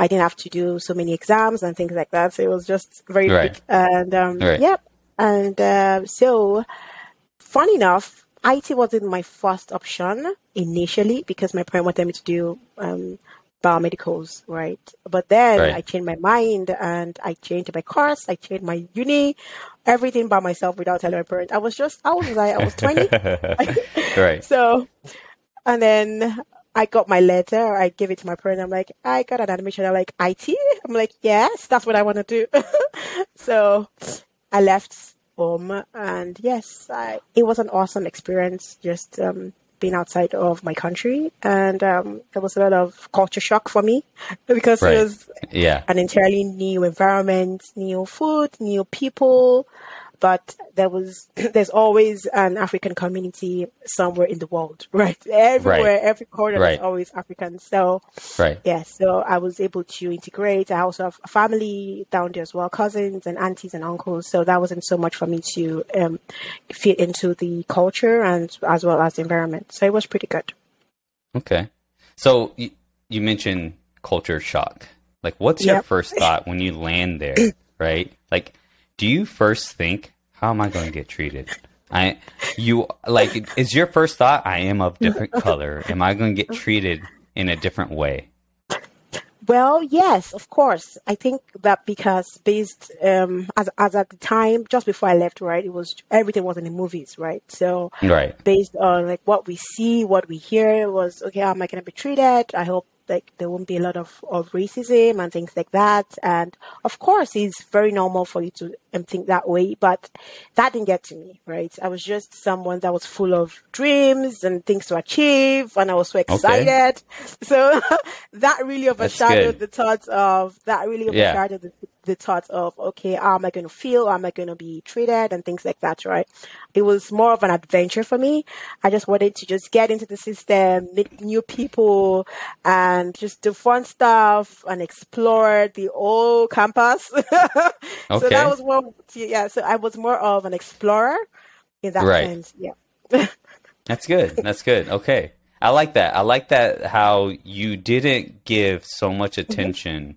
B: I didn't have to do so many exams and things like that, so it was just very
A: Right.
B: quick. And um,
A: Right.
B: yep, and uh, so funny enough, IT wasn't my first option initially because my parent wanted me to do um, biomedicals, right? But then
A: Right.
B: I changed my mind and I changed my course, I changed my uni, everything by myself without telling my parents. I was just, I was like, I was 20.
A: right.
B: so, and then I got my letter, I gave it to my parents. I'm like, I got an admission. I'm like, IT? I'm like, yes, that's what I want to do. so I left home and yes, I, it was an awesome experience just um, being outside of my country. And um, there was a lot of culture shock for me because
A: Right.
B: it was
A: Yeah.
B: an entirely new environment, new food, new people. But there was, there's always an African community somewhere in the world, right? Everywhere, every corner,
A: Right.
B: there's always African. So,
A: Right.
B: yeah, so I was able to integrate. I also have a family down there as well, cousins and aunties and uncles. So that wasn't so much for me to um, fit into the culture and as well as the environment. So it was pretty good.
A: Okay. So you, you mentioned culture shock. Like, what's your first thought when you land there, right? Like, do you first think, how am I going to get treated? I, you, like, is your first thought, I am of different color. Am I going to get treated in a different way?
B: Well, yes, of course. I think that because based um, as as at the time, just before I left, right, it was everything was in the movies, right? So
A: Right.
B: based on like what we see, what we hear, it was okay. How am I going to be treated? I hope like there won't be a lot of, of racism and things like that. And of course, it's very normal for you to um, think that way, but that didn't get to me, right? I was just someone that was full of dreams and things to achieve, and I was so excited. So that really overshadowed the thoughts of that really
A: Yeah.
B: overshadowed the, the thought of, okay, how am I going to feel? How am I going to be treated and things like that, right? It was more of an adventure for me. I just wanted to just get into the system, meet new people and just do fun stuff and explore the whole campus. okay. So that was more, yeah. So I was more of an explorer in that right. sense. Yeah.
A: That's good. That's good. Okay. I like that. I like that how you didn't give so much mm-hmm. attention.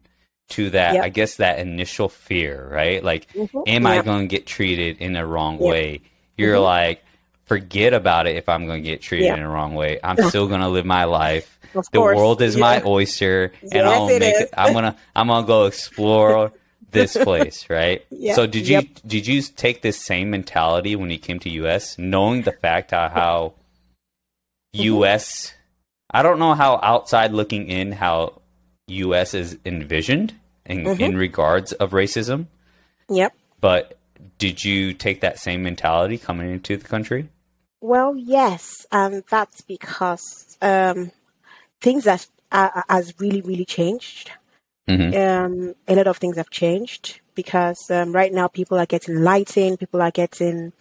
A: To that, yep. I guess that initial fear, right? Like, mm-hmm. am yep. I going to get treated in the wrong yep. way? You're mm-hmm. like, forget about it if I'm going to get treated in the wrong way. I'm still going to live my life. Of the course. world is yeah. my oyster and yes, I'll make it, I'm going to I'm going to go explore this place, right? So did you did you take this same mentality when you came to US knowing the fact how, how U.S. I don't know how outside looking in how U.S. is envisioned in, mm-hmm. in regards of racism.
B: Yep.
A: But did you take that same mentality coming into the country?
B: Well, yes, and that's because um, things have uh, has really really changed. Mm-hmm. Um, a lot of things have changed because um, right now people are getting enlightened, people are getting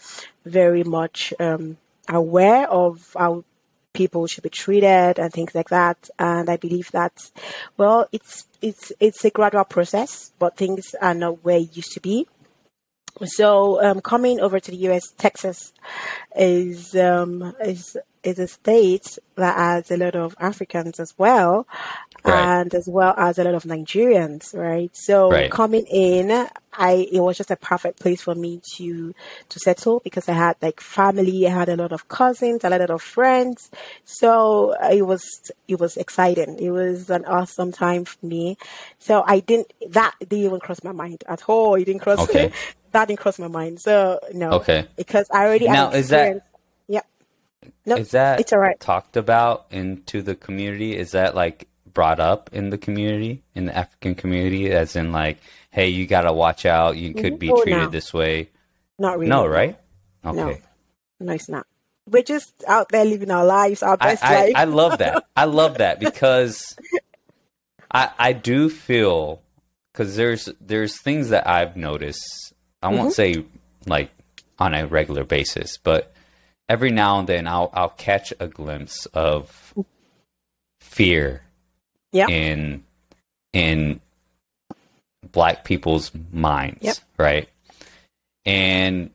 B: very much um, aware of how people should be treated and things like that. And I believe that, well, it's it's it's a gradual process, but things are not where it used to be. So um, coming over to the U.S., Texas is um, is is a state that has a lot of Africans as well, right. and as well as a lot of Nigerians, right? So right. coming in, I it was just a perfect place for me to to settle because I had like family, I had a lot of cousins, a lot of friends, so uh, it was it was exciting. It was an awesome time for me. So I didn't that didn't even cross my mind at all. It didn't cross okay. that didn't cross my mind. So no,
A: okay,
B: because I already
A: now is that
B: Nope,
A: is that
B: it's all right.
A: talked about into the community? Is that like brought up in the community, in the African community, as in like, hey, you got to watch out. You could be oh, treated no. this way.
B: Not really.
A: No, right?
B: Okay. No, no, it's not. We're just out there living our lives, our best
A: I,
B: life.
A: I, I love that. I love that because I I do feel because there's there's things that I've noticed. I mm-hmm. won't say like on a regular basis, but every now and then I'll I'll catch a glimpse of fear
B: yep.
A: in in black people's minds,
B: yep.
A: right? And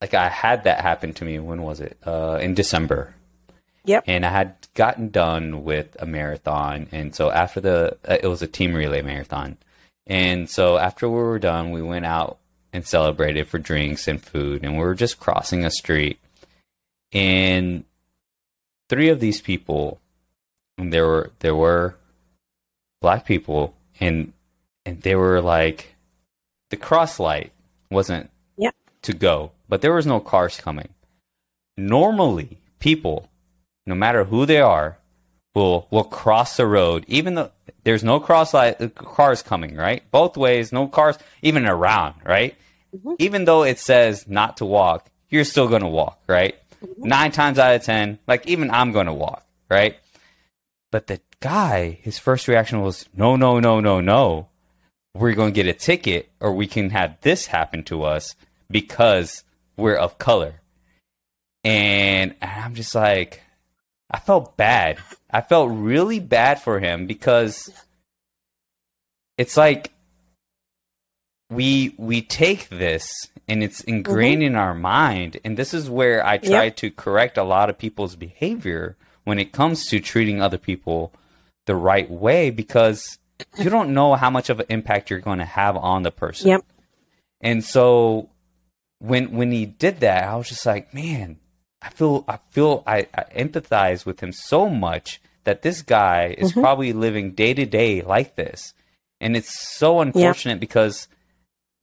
A: like I had that happen to me. When was it? Uh, in December.
B: Yep.
A: And I had gotten done with a marathon, and so after the uh, it was a team relay marathon, and so after we were done, we went out and celebrated for drinks and food. And we were just crossing a street. And three of these people, and there were there were black people and and they were like the cross light wasn't to go, but there was no cars coming. Normally, people, no matter who they are, will will cross the road, even though there's no cross light cars coming, right? Both ways, no cars even around, right? Mm-hmm. Even though it says not to walk, you're still gonna walk, right? Mm-hmm. Nine times out of ten, like even I'm gonna walk, right? But the guy, his first reaction was, no, no, no, no, no. We're going to get a ticket or we can have this happen to us because we're of color. And I'm just like, I felt bad. I felt really bad for him because it's like we we take this and it's ingrained mm-hmm. in our mind and this is where I try yep. to correct a lot of people's behavior when it comes to treating other people the right way because you don't know how much of an impact you're going to have on the person.
B: Yep.
A: And so when when he did that, I was just like, man, I feel I feel I, I empathize with him so much that this guy is mm-hmm. probably living day to day like this. And it's so unfortunate yep. because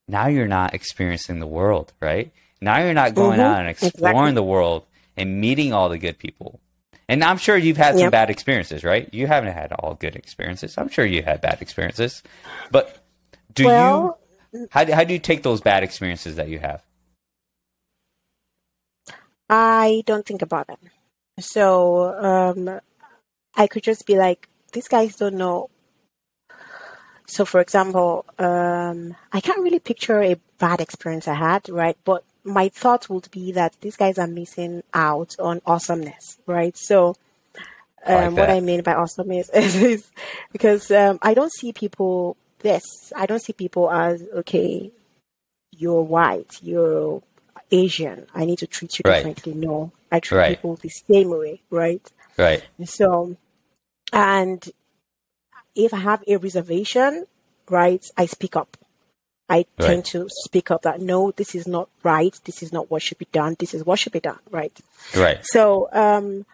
A: now you're not experiencing the world, right? Now you're not going mm-hmm. out and exploring exactly. the world and meeting all the good people. And I'm sure you've had some yep. bad experiences, right? You haven't had all good experiences. I'm sure you had bad experiences. But do well, you how how do you take those bad experiences that you have?
B: I don't think about them. So um, I could just be like, these guys don't know so for example, um, I can't really picture a bad experience I had, right? But my thought would be that these guys are missing out on awesomeness, right? So, um,
A: like
B: what. I mean by awesomeness is, is because um, I don't see people this. I don't see people as okay. You're white. You're Asian. I need to treat you
A: Right.
B: differently. No, I treat
A: Right.
B: people the same way, right?
A: Right.
B: So, and if I have a reservation, right, I speak up. I
A: Right.
B: tend to speak up that no, this is not right. This is not what should be done. This is what should be done, right?
A: Right.
B: So, um,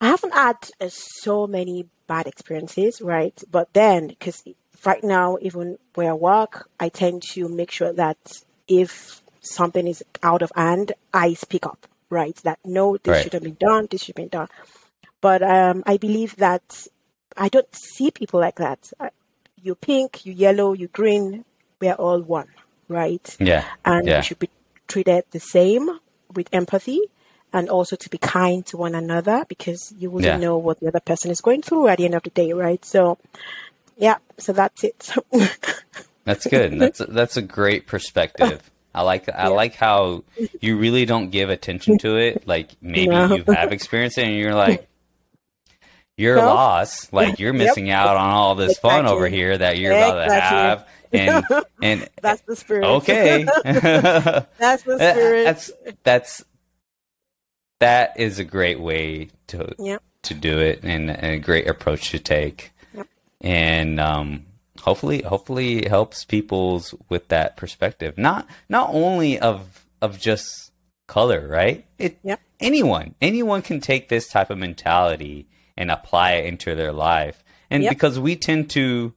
B: I haven't had uh, so many bad experiences, right? But then, because right now, even where I work, I tend to make sure that if something is out of hand, I speak up, right? That no, this
A: Right.
B: should have been done. This should have been done. But um, I believe that I don't see people like that. You pink, you yellow, you green, we are all one, right?
A: Yeah.
B: and
A: Yeah.
B: we should be treated the same with empathy and also to be kind to one another because you wouldn't
A: Yeah.
B: know what the other person is going through at the end of the day, right? So, yeah, so that's it.
A: That's good. That's a, that's a great perspective. I like I like how you really don't give attention to it. Like maybe
B: No.
A: you have experienced it and you're like you're
B: No.
A: lost. Like you're
B: Yep.
A: missing out on all this fun over here that you're about to have. And and
B: that's the spirit.
A: okay.
B: that's the spirit.
A: that's that's that is a great way to
B: yeah,
A: to do it and, and a great approach to take
B: Yep.
A: and um, hopefully hopefully it helps people's with that perspective. Not not only of of just color right? It
B: Yep.
A: anyone anyone can take this type of mentality and apply it into their life. And
B: Yep.
A: because we tend to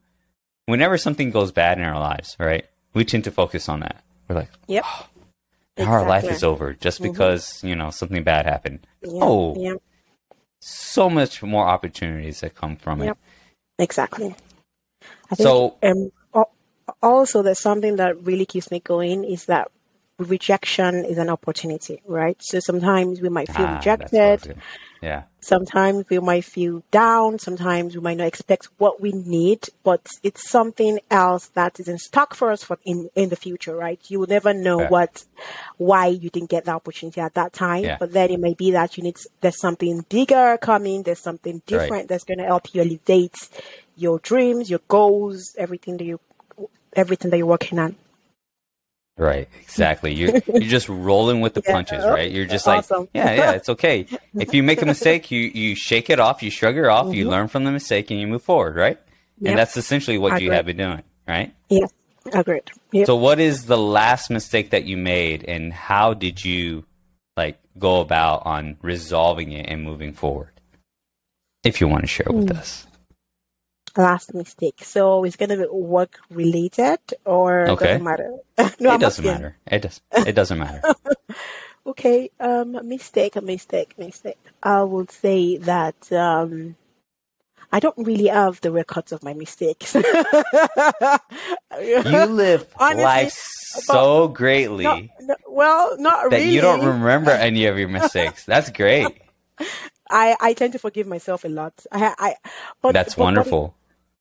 A: whenever something goes bad in our lives right we tend to focus on that. We're like
B: yep.
A: now our life is over just mm-hmm. because you know something bad happened.
B: Yeah,
A: oh
B: yeah,
A: so much more opportunities that come from it.
B: Exactly. I think,
A: So-
B: um, also there's something that really keeps me going is that rejection is an opportunity, right? So sometimes we might feel
A: Ah, that's what I was
B: rejected.
A: yeah
B: Sometimes we might feel down. Sometimes we might not expect what we need, but it's something else that is in stock for us for in, in the future, right? You will never know
A: Yeah.
B: what, why you didn't get the opportunity at that time,
A: Yeah.
B: but then it may be that you need, there's something bigger coming. There's something different that's going to help you elevate your dreams, your goals, everything that you, everything that you're working on.
A: right exactly you're you're just rolling with the
B: Yeah.
A: punches right you're just
B: Awesome.
A: like yeah yeah it's okay if you make a mistake you you shake it off you shrug it off you
B: Mhm.
A: learn from the mistake and you move forward right
B: Yep.
A: and that's essentially what you have been doing right
B: Yeah, agreed. Yep.
A: so what is the last mistake that you made and how did you like go about on resolving it and moving forward if you want to share with
B: Hmm.
A: us
B: Last mistake. So it's going to be work related or
A: Okay.
B: doesn't matter. no,
A: it
B: I'm
A: doesn't
B: asking.
A: matter it does it doesn't matter
B: Okay, um, mistake, mistake, mistake. I would say that um, I don't really have the records of my mistakes.
A: you live
B: Honestly,
A: life so greatly
B: No, no, well, not
A: that
B: really.
A: you don't remember any of your mistakes. That's great.
B: I, I tend to forgive myself a lot. I, I, but
A: That's
B: but-
A: wonderful.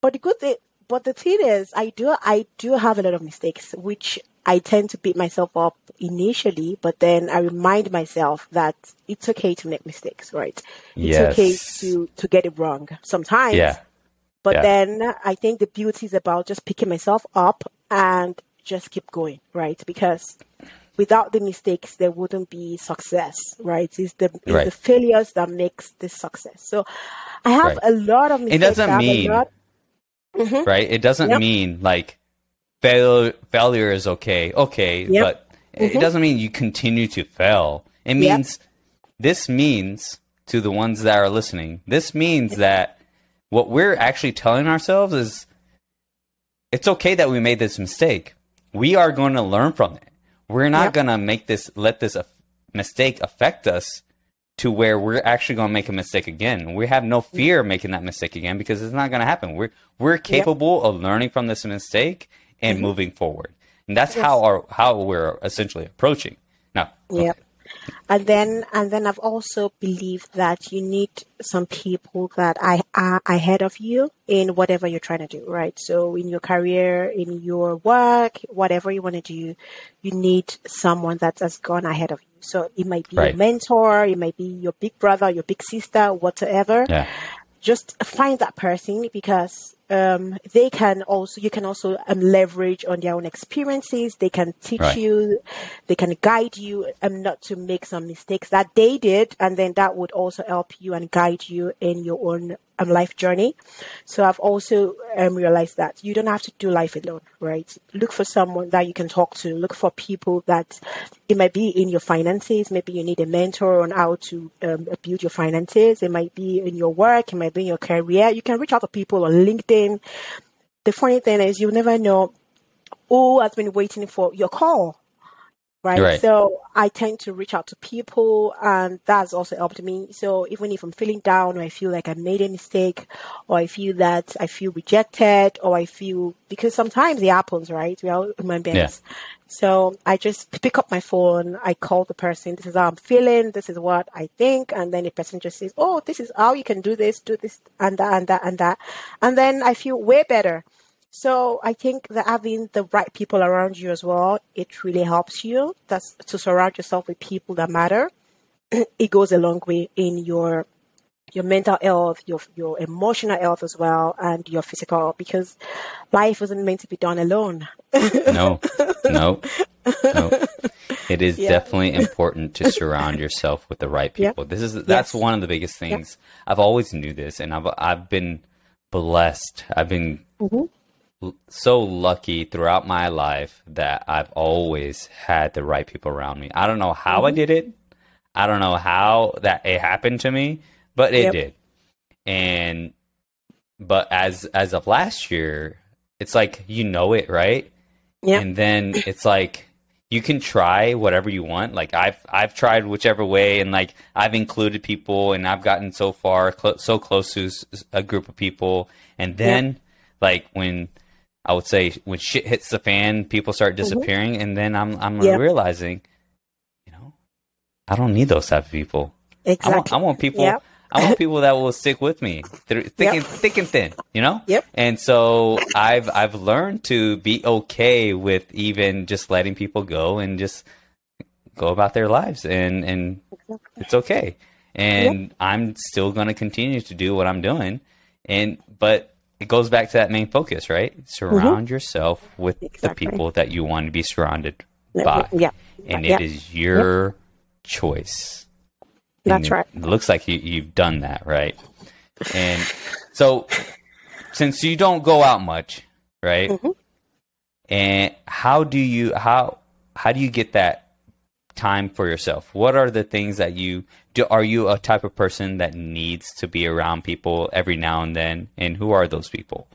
B: But the good thing, but the thing is, I do, I do have a lot of mistakes, which I tend to beat myself up initially, but then I remind myself that it's okay to make mistakes, right? It's okay to to get it wrong sometimes.
A: Yeah.
B: But
A: Yeah.
B: then I think the beauty is about just picking myself up and just keep going, right? Because without the mistakes, there wouldn't be success, right? It's the, it's
A: Right.
B: the failures that makes the success. So I have
A: Right.
B: a lot of mistakes.
A: It doesn't
B: I have a
A: mean-
B: Mhm.
A: Right? It doesn't
B: Yep.
A: mean like failure failure is okay. Okay,
B: Yep.
A: but it
B: Mhm.
A: doesn't mean you continue to fail. It
B: Yep.
A: means this means to the ones that are listening, this means that what we're actually telling ourselves is it's okay that we made this mistake. We are going to learn from it. We're not
B: Yep.
A: going to make this let this mistake affect us to where we're actually going to make a mistake again. We have no fear of making that mistake again because it's not going to happen. We're we're capable of learning from this mistake and moving forward. And that's
B: Mm-hmm. Yes.
A: how our how we're essentially approaching. Now,
B: Yep. And then, and then I've also believed that you need some people that I are ahead of you in whatever you're trying to do, right? So in your career, in your work, whatever you want to do, you need someone that has gone ahead of you. So it might be
A: Right.
B: your mentor, it might be your big brother, your big sister, whatever
A: Yeah.
B: just find that person because um, they can also you can also um, leverage on their own experiences they can teach
A: Right.
B: you they can guide you um, not to make some mistakes that they did and then that would also help you and guide you in your own um, life journey. So i've also um, realized that you don't have to do life alone right? Look for someone that you can talk to. Look for people that it might be in your finances. Maybe you need a mentor on how to um, build your finances. It might be in your work. It might be in your career. You can reach out to people on linkedin. The funny thing is you never know who has been waiting for your call right?
A: Right.
B: So I tend to reach out to people, and that's also helped me. So even if I'm feeling down, or I feel like I made a mistake, or I feel that I feel rejected, or I feel because sometimes it happens, right? We all human beings. So I just pick up my phone, I call the person, this is how I'm feeling, this is what I think, and then the person just says, Oh, this is how you can do this, do this, and that, and that, and that. And then I feel way better. So I think that having the right people around you as well, it really helps you. That's to surround yourself with people that matter. it goes a long way in your your mental health, your your emotional health as well, and your physical because life isn't meant to be done alone.
A: No, no, no. It is
B: Yeah.
A: definitely important to surround yourself with the right people. This is that's
B: Yes.
A: one of the biggest things. I've always knew this, and I've I've been blessed. I've been
B: Mhm.
A: So lucky throughout my life that I've always had the right people around me. I don't know how I
B: Mm-hmm.
A: did it. I don't know how that it happened to me, but it
B: Yep.
A: did. And but as as of last year, it's like you know it, right?
B: Yeah.
A: And then it's like you can try whatever you want. Like I've I've tried whichever way, and like I've included people, and I've gotten so far clo- so close to a group of people, and then like when I would say when shit hits the fan, people start mm-hmm. disappearing, and then I'm I'm
B: Yeah.
A: realizing, you know, I don't need those type of people. I want,
B: Exactly.
A: I want people.
B: Yep.
A: I want people that will stick with me through thick,
B: Yep.
A: and, thick and thin. You know.
B: Yep.
A: And so I've I've learned to be okay with even just letting people go and just go about their lives, and and it's okay. And I'm still going to continue to do what I'm doing, and but it goes back to that main focus, right? Surround yourself with the
B: Mm-hmm.
A: People that you want to be surrounded by,
B: yeah,
A: and
B: yeah.
A: it is your choice.
B: That's
A: And
B: right.
A: It looks like you, you've done that, right? And so, since you don't go out much, right?
B: Mm-hmm.
A: And how do you how how do you get that time for yourself? What are the things that you do? Are you a type of person that needs to be around people every now and then? And who are those people?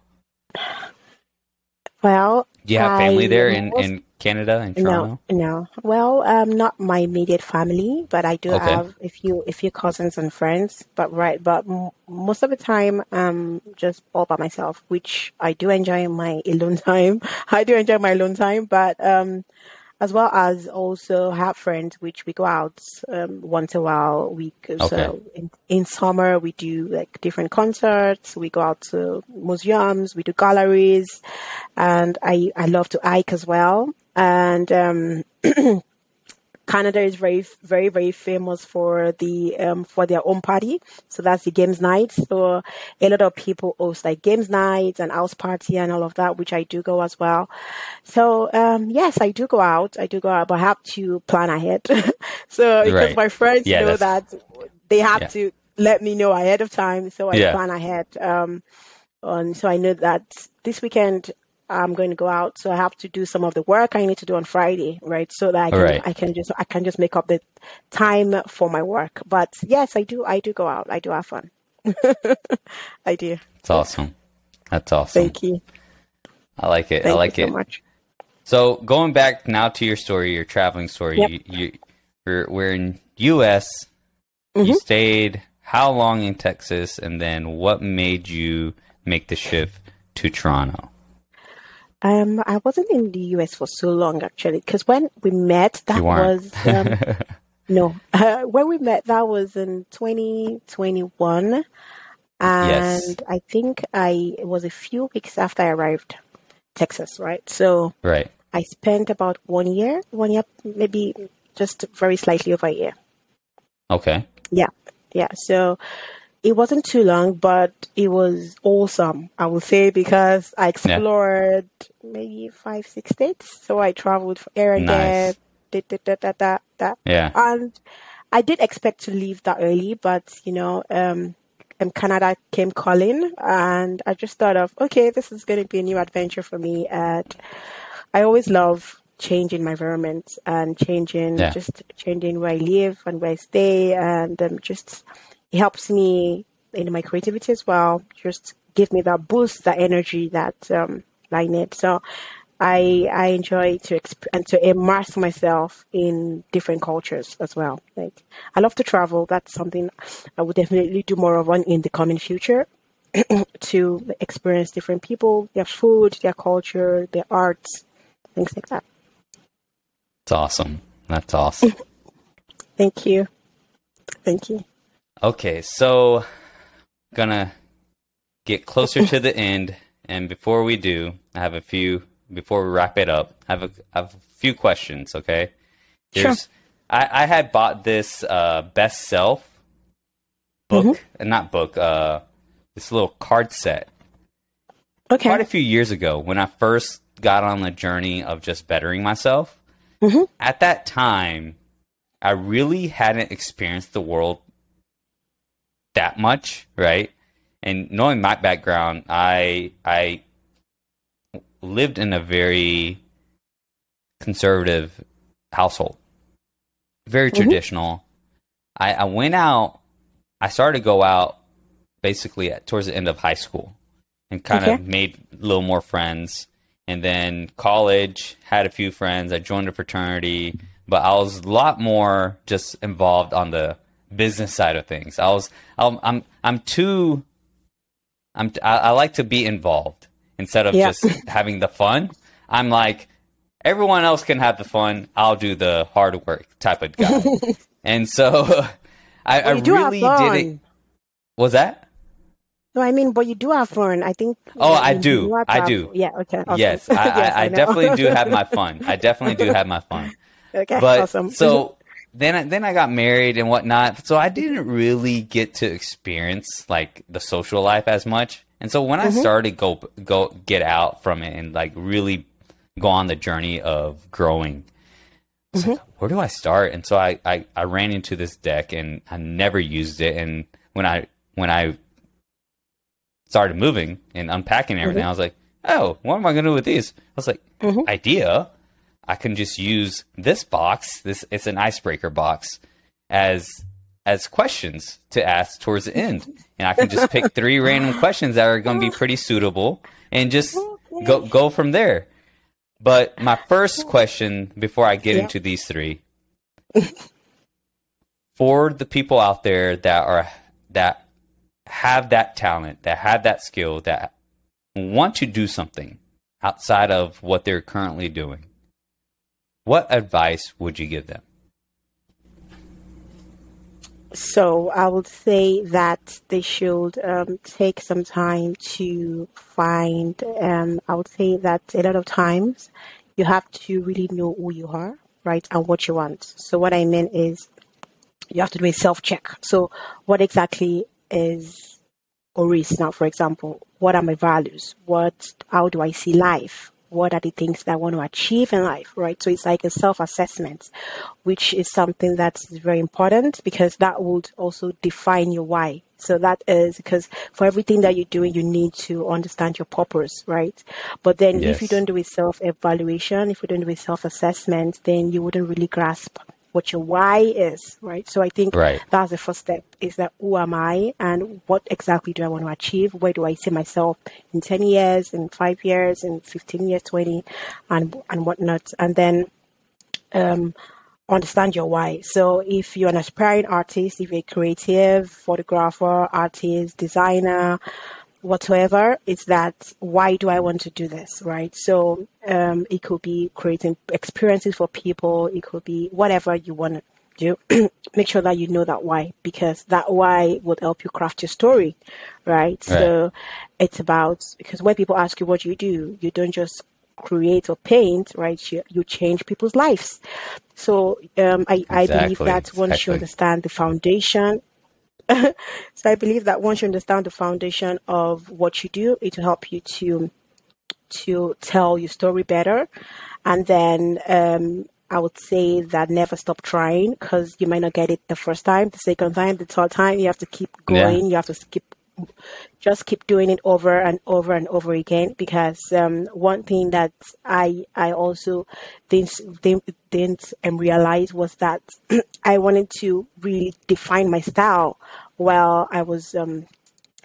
B: Well,
A: Do you have family there in, in Canada and
B: No,
A: Toronto?
B: no. Well, um, not my immediate family, but I do
A: Okay.
B: have a few, a few cousins and friends. But right, but m- most of the time, um, just all by myself, which I do enjoy my alone time. I do enjoy my alone time, but um, as well as also have friends, which we go out um once a while. We go, so in, in summer we do like different concerts. We go out to museums. We do galleries, and I I love to hike as well. And um, Canada is very, very, very famous for the um, for their own party. So that's the games night. So a lot of people host like games nights and house party and all of that, which I do go as well. So um, yes, I do go out. I do go out, but I have to plan ahead. so because
A: Right.
B: my friends
A: Yeah,
B: know that they have
A: Yeah.
B: to let me know ahead of time, so I
A: Yeah.
B: plan ahead. Um, and so I know that this weekend I'm going to go out, so I have to do some of the work I need to do on Friday, right? So that I can
A: Right.
B: I can just I can just make up the time for my work. But yes, I do I do go out. I do have fun. I do.
A: It's awesome. That's awesome.
B: Thank you.
A: I like it.
B: Thank
A: I like it.
B: so much.
A: So going back now to your story, your traveling story,
B: Yep.
A: you, you we're, we're in U.S.
B: Mm-hmm.
A: You stayed how long in Texas, and then what made you make the shift to Toronto?
B: Um, I wasn't in the US for so long actually, because when we met, that was um, No. Uh, when we met, that was in 2021. And
A: Yes.
B: I think I it was a few weeks after I arrived Texas, right? So
A: Right.
B: I spent about one year, one year, maybe just very slightly over a year.
A: Okay.
B: Yeah. Yeah. So it wasn't too long, but it was awesome, I would say, because I explored maybe five, six states. So I traveled here and
A: Nice.
B: there, da, da, da, da, da, da.
A: Yeah.
B: And I did expect to leave that early, but you know, um, um, Canada came calling, and I just thought of, okay, this is going to be a new adventure for me. And I always love changing my environment and changing,
A: Yeah.
B: just changing where I live and where I stay, and um, just it helps me in my creativity as well. Just give me that boost, that energy that um, I need. So I I enjoy to exp- and to immerse myself in different cultures as well. Like I love to travel. That's something I would definitely do more of on in the coming future to experience different people, their food, their culture, their arts, things like that.
A: It's awesome. That's awesome.
B: Thank you. Thank you.
A: Okay, so gonna get closer to the end, and before we do, I have a few. Before we wrap it up, I have a, I have a few questions. Okay,
B: Sure.
A: I, I had bought this uh, best self book, uh, not book, uh, this little card set
B: Okay.
A: quite a few years ago when I first got on the journey of just bettering myself.
B: Mhm.
A: At that time, I really hadn't experienced the world that much, right? And knowing my background, I I lived in a very conservative household, very
B: Mhm.
A: traditional. I, I went out. I started to go out basically at, towards the end of high school, and kind
B: Okay.
A: of made a little more friends. And then college had a few friends. I joined a fraternity, but I was a lot more just involved on the business side of things. I was I'm I'm, I'm too I'm I, I like to be involved instead of
B: Yeah.
A: just having the fun. I'm like everyone else can have the fun. I'll do the hard work type of guy. and so I, I
B: do
A: really did it. Was that?
B: No, I mean, but you do have fun. I think.
A: Oh, I do. I do.
B: Yeah. Okay. Awesome.
A: Yes, I,
B: Yes,
A: I, I definitely do have my fun. I definitely do have my fun.
B: okay.
A: But
B: awesome.
A: so then I, then I got married and whatnot. So I didn't really get to experience like the social life as much. And so when I
B: Mm-hmm.
A: started go go get out from it and like really go on the journey of growing,
B: Mm-hmm.
A: where do I start? And so I, I I ran into this deck and I never used it. And when I when I started moving and unpacking everything, I was like, oh, what am I going to do with these? I was like, idea. I can just use this box. This it's an icebreaker box as as questions to ask towards the end, and I can just pick three random questions that are going to be pretty suitable, and just go go from there. But my first question before I get
B: Yeah.
A: into these three, for the people out there that are that have that talent, that have that skill, that want to do something outside of what they're currently doing, what advice would you give them?
B: So I would say that they should um, take some time to find. Um, I would say that a lot of times you have to really know who you are, right, and what you want. So what I mean is you have to do a self check. So what exactly is or is now, for example, what are my values? What how do I see life? What are the things that I want to achieve in life, right? So it's like a self assessment, which is something that's very important because that would also define your why. So that is because for everything that you're doing, you need to understand your purpose, right? But then if you don't do a self evaluation, if you don't do a self assessment, then you wouldn't really grasp what your why is, right? So I think
A: Right.
B: that's the first step is that who am I and what exactly do I want to achieve? Where do I see myself in 10 years, in five years, in 15 years, 20, and, and whatnot. And then um, understand your why. So if you're an aspiring artist, if you're a creative, photographer, artist, designer, whatsoever, it's that why do I want to do this, right? So um, it could be creating experiences for people. It could be whatever you want to do, make sure that you know that why, because that why would help you craft your story, right? right? So it's about, because when people ask you what you do, you don't just create or paint, right? You, you change people's lives. So um, I, exactly. I believe that once exactly. you understand the foundation, so I believe that once you understand the foundation of what you do, it will help you to to tell your story better, and then um, I would say that never stop trying because you might not get it the first time, the second time, the third time. You have to keep going. Yeah. You have to keep just keep doing it over and over and over again because um, one thing that I I also didn't didn't, um, realize was that I wanted to really define my style while I was um,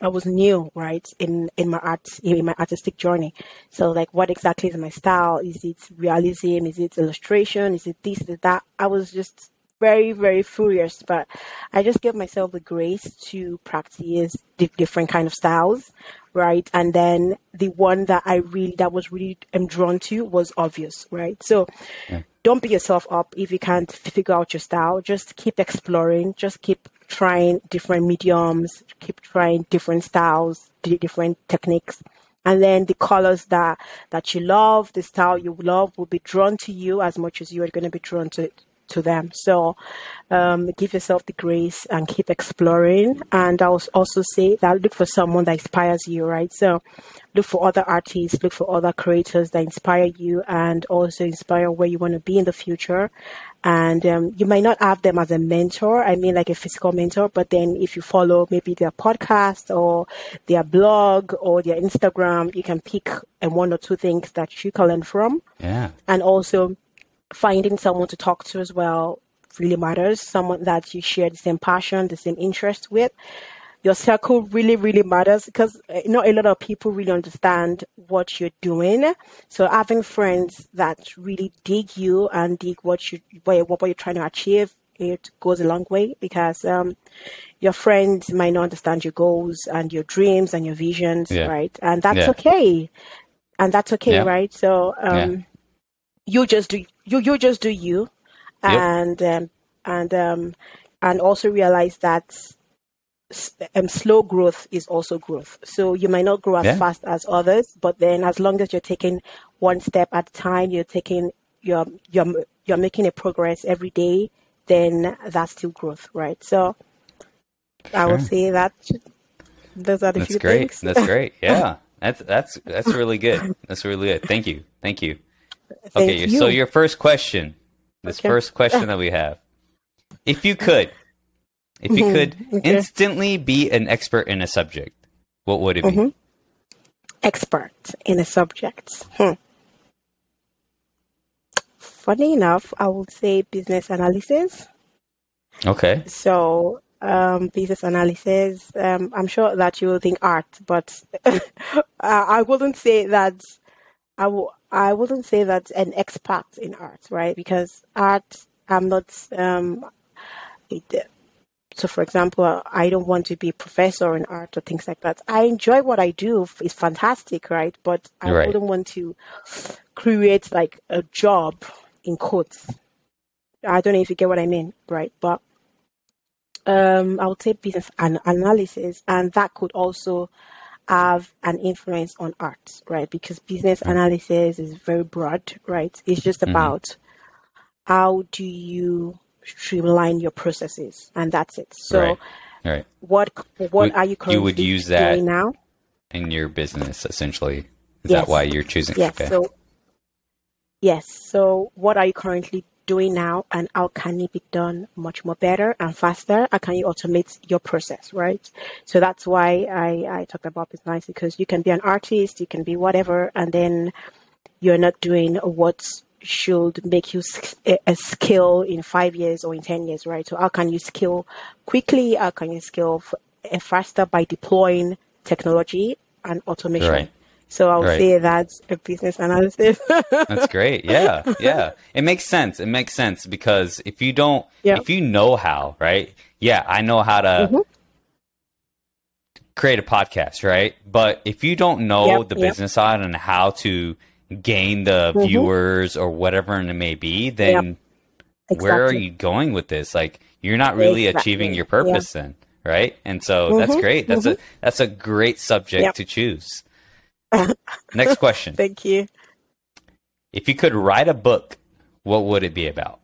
B: I was new, right, in in my art in my artistic journey. So, like, what exactly is my style? Is it realism? Is it illustration? Is it this? Is it that? I was just very very furious, but I just gave myself the grace to practice the different kind of styles, right? And then the one that I really that was really am drawn to was obvious, right? So. Yeah. Don't beat yourself up if you can't figure out your style. Just keep exploring. Just keep trying different mediums, keep trying different styles, different techniques. And then the colors that, that you love, the style you love will be drawn to you as much as you are going to be drawn to to them. So um, give yourself the grace and keep exploring. And I'll also say that look for someone that inspires you, right? So look for other artists, look for other creators that inspire you and also inspire where you want to be in the future. And um, you might not have them as a mentor, I mean, like a physical mentor, but then if you follow maybe their podcast or their blog or their Instagram, you can pick um, one or two things that you can learn from.
A: Yeah.
B: And also, finding someone to talk to as well really matters. Someone that you share the same passion, the same interest with. Your circle really, really matters because uh, not a lot of people really understand what you're doing. So having friends that really dig you and dig what you what, what you're trying to achieve, it goes a long way because um, your friends might not understand your goals and your dreams and your visions, yeah. right? And that's yeah. okay. And that's okay, yeah. right? So um, you just do you you just do you, and yep. um, and um, and also realize that um, slow growth is also growth. So you might not grow as yeah. fast as others, but then as long as you're taking one step at a time, you're taking you're you're you're making a progress every day, then that's still growth, right? So sure. I would say that those are the few things.
A: that's
B: few
A: great.
B: things.
A: That's great. Yeah, that's that's that's really good. That's really good. Thank you. Thank you. Okay,
B: you.
A: so your first question, this okay. first question that we have, if you could, if you mm-hmm. could okay. instantly be an expert in a subject, what would it be? Mm-hmm.
B: Expert in a subject. Hmm. Funny enough, I would say business analysis.
A: Okay.
B: So, um, business analysis. Um, I'm sure that you will think art, but I wouldn't say that. I. I wouldn't say that an expert in art, right? Because art, I'm not. Um, it, so, for example, I don't want to be a professor in art or things like that. I enjoy what I do; it's fantastic, right? But I right. wouldn't want to create like a job in quotes. I don't know if you get what I mean, right? But um, I would say business an- analysis, and that could also have an influence on art, right? Because business analysis is very broad, right? It's just mm-hmm. about how do you streamline your processes, and that's it. So,
A: right. Right.
B: what what are you currently
A: you would use that
B: now
A: in your business? Essentially, is yes. that why you're choosing?
B: Yes. Okay. So, yes. So, what are you currently doing now and how can it be done much more better and faster? How can you automate your process, right? So that's why I, I talked about business because you can be an artist, you can be whatever, and then you're not doing what should make you a skill in five years or in 10 years, right? So how can you skill quickly? How can you skill faster by deploying technology and automation?
A: Right.
B: So I'll right. say that's a business analysis.
A: that's great. Yeah. Yeah. It makes sense. It makes sense because if you don't, yeah. if you know how, right? Yeah, I know how to mm-hmm. create a podcast, right? But if you don't know yep, the yep. business side and how to gain the mm-hmm. viewers or whatever it may be, then yep. where are you going with this? Like you're not really
B: Exactly.
A: achieving your
B: Yeah.
A: purpose then, right? And so that's
B: Mhm,
A: great. That's a that's a great subject to choose. Next question.
B: Thank you.
A: If you could write a book, what would it be about?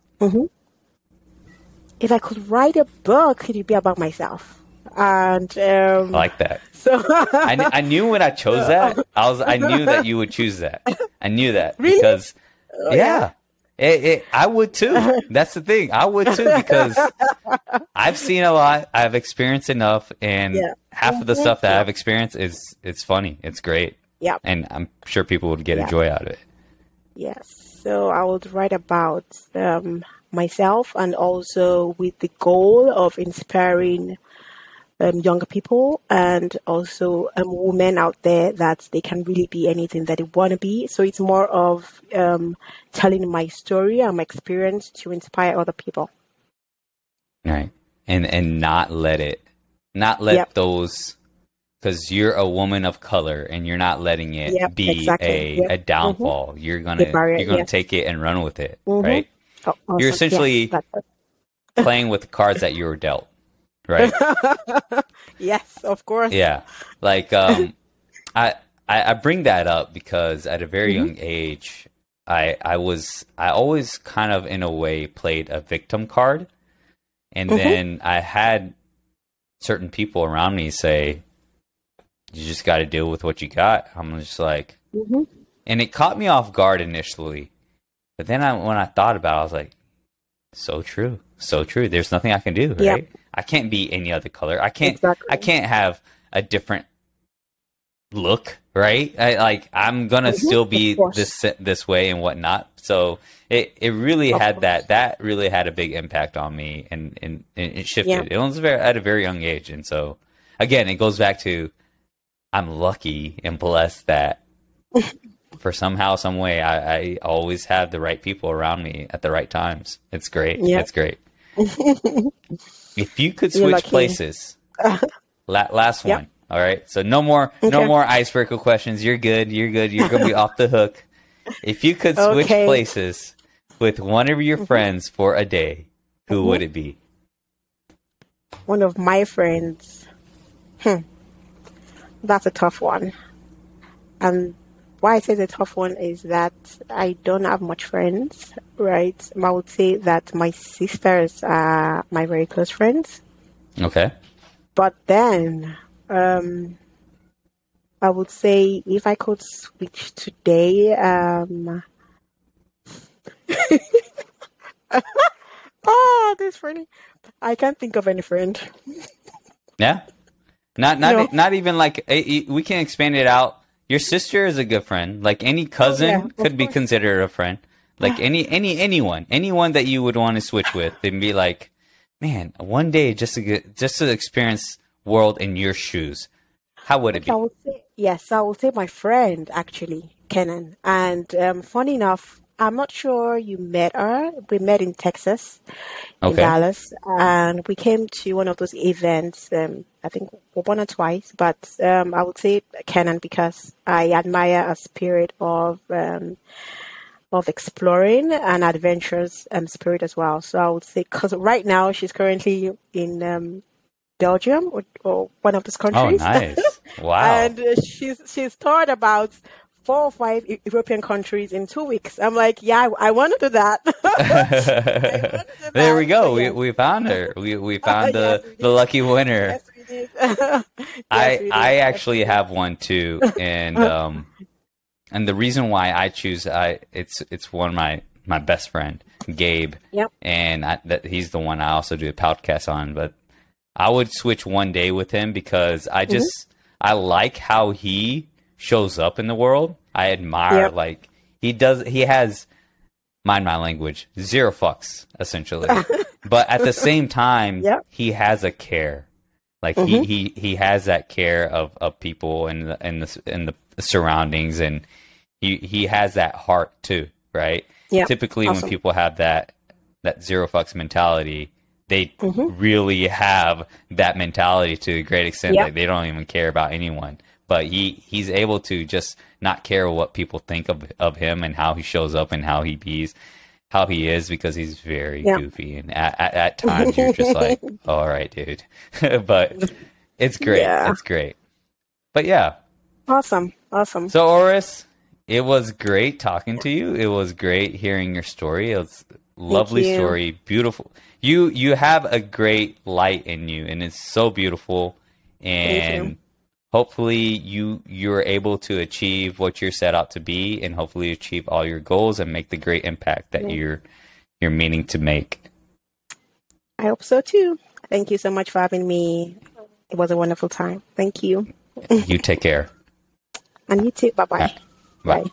B: If I could write a book, it would be about myself. And um,
A: I like that.
B: so
A: I, kn- I knew when I chose that, I was I knew that you would choose that. I knew that
B: Really?
A: because
B: Oh,
A: yeah, It, it, I would too. That's the thing. I would too because I've seen a lot. I've experienced enough, and
B: Yeah.
A: half of the
B: Mhm.
A: stuff that
B: Yeah.
A: I've experienced is it's funny. It's great,
B: yeah,
A: and I'm sure people would get a joy out of it.
B: yes. So I would write about um, myself and also with the goal of inspiring um, younger people and also um, women out there that they can really be anything that they want to be. So it's more of um, telling my story and my experience to inspire other people.
A: Right. And and not let it not let
B: Yep.
A: those because you're a woman of color and you're not letting it
B: Yep,
A: be
B: exactly.
A: a,
B: Yep.
A: a downfall. You're gonna
B: barrier,
A: you're gonna
B: yeah.
A: take it and run with it.
B: Mhm.
A: Right?
B: Oh, awesome.
A: You're essentially-
B: yes,
A: Playing with the cards that you were dealt. Right?
B: yes, of course.
A: yeah. Like um I, I I bring that up because at a very
B: Mm-hmm.
A: young age I I was I always kind of in a way played a victim card. And
B: Mhm.
A: then I had certain people around me say, You just gotta deal with what you got. I'm just like
B: hmm
A: and it caught me off guard initially. But then I when I thought about it, I was like, so true. So true. There's nothing I can do,
B: Yeah.
A: right? I can't be any other color. I can't
B: Exactly.
A: I can't have a different look, right? I, like I'm gonna
B: Mhm,
A: still be this this way and whatnot. So it it really
B: Of
A: had
B: course.
A: that that really had a big impact on me and and, and it shifted.
B: Yeah.
A: It was very at a very young age, and so again, it goes back to I'm lucky and blessed that for somehow some way I, I always have the right people around me at the right times. It's great.
B: Yeah.
A: It's great. if you could switch places, la- last
B: Yep.
A: one. All right. So no more no more icebreaker questions. You're good. You're good. You're gonna be off the hook. If you could switch
B: Okay.
A: places with one of your friends for a day, who
B: Mhm.
A: would it be?
B: One of my friends. Hmm. That's a tough one. And why I say it's a tough one is that I don't have much friends, right? I would say that my sisters are my very close friends.
A: Okay.
B: But then, um, I would say if I could switch today, um, oh, this funny. I can't think of any friend.
A: Yeah. Not not
B: No.
A: not even like eh, eh, we can expand it out. Your sister is a good friend. Like any cousin
B: yeah,
A: could be considered a friend. Like any any anyone, anyone that you would want to switch with and be like, man, one day just to get just to experience world in your shoes. How would it be?
B: I would say yes. I would say my friend actually, Kenan. And um, funny enough, I'm not sure you met her. We met in Texas, in
A: Okay.
B: Dallas, and we came to one of those events. Um, I think one or twice, but um, I would say Kenan because I admire a spirit of um, of exploring and adventurous um, spirit as well. So I would say because right now she's currently in um, Belgium or, or one of those
A: Oh,
B: countries.
A: nice! Wow.
B: and she's she's toured about four or five E- European countries in two weeks. I'm like, yeah, I, I want to do that.
A: there we go.
B: Yeah.
A: We, we found her. We we found
B: Yes,
A: the
B: we
A: the lucky winner.
B: yes, we did. Yes,
A: I. I actually have one too, and um, and the reason why I choose I it's it's one of my my best friend Gabe,
B: Yep.
A: and I, that he's the one I also do a podcast on. But I would switch one day with him because I
B: Mm-hmm.
A: just I like how he shows up in the world. I admire
B: Yep.
A: like he does. He has mind my language zero fucks essentially, but at the same time,
B: Yep.
A: he has a care. Like
B: Mhm.
A: he, he he has that care of, of people and the and the and the surroundings, and he he has that heart too, right? Typically,
B: Awesome.
A: when people have that that zero fucks mentality, they
B: Mhm.
A: really have that mentality to a great extent.
B: Yep.
A: Like they don't even care about anyone. But he he's able to just not care what people think of of him and how he shows up and how he bees. how he is because he's very
B: Yeah.
A: goofy and at, at, at times you're just like, all right, dude. but it's great.
B: Yeah.
A: It's great. But yeah.
B: Awesome. Awesome.
A: So Oris, it was great talking to you. It was great hearing your story. It was lovely story. Beautiful. You you have a great light in you and it's so beautiful and. Hopefully you you're able to achieve what you're set out to be and hopefully achieve all your goals and make the great impact that you're you're meaning to make.
B: I hope so too. Thank you so much for having me. It was a wonderful time. Thank you.
A: you take care.
B: And you too. Bye bye.
A: Bye.
B: Bye.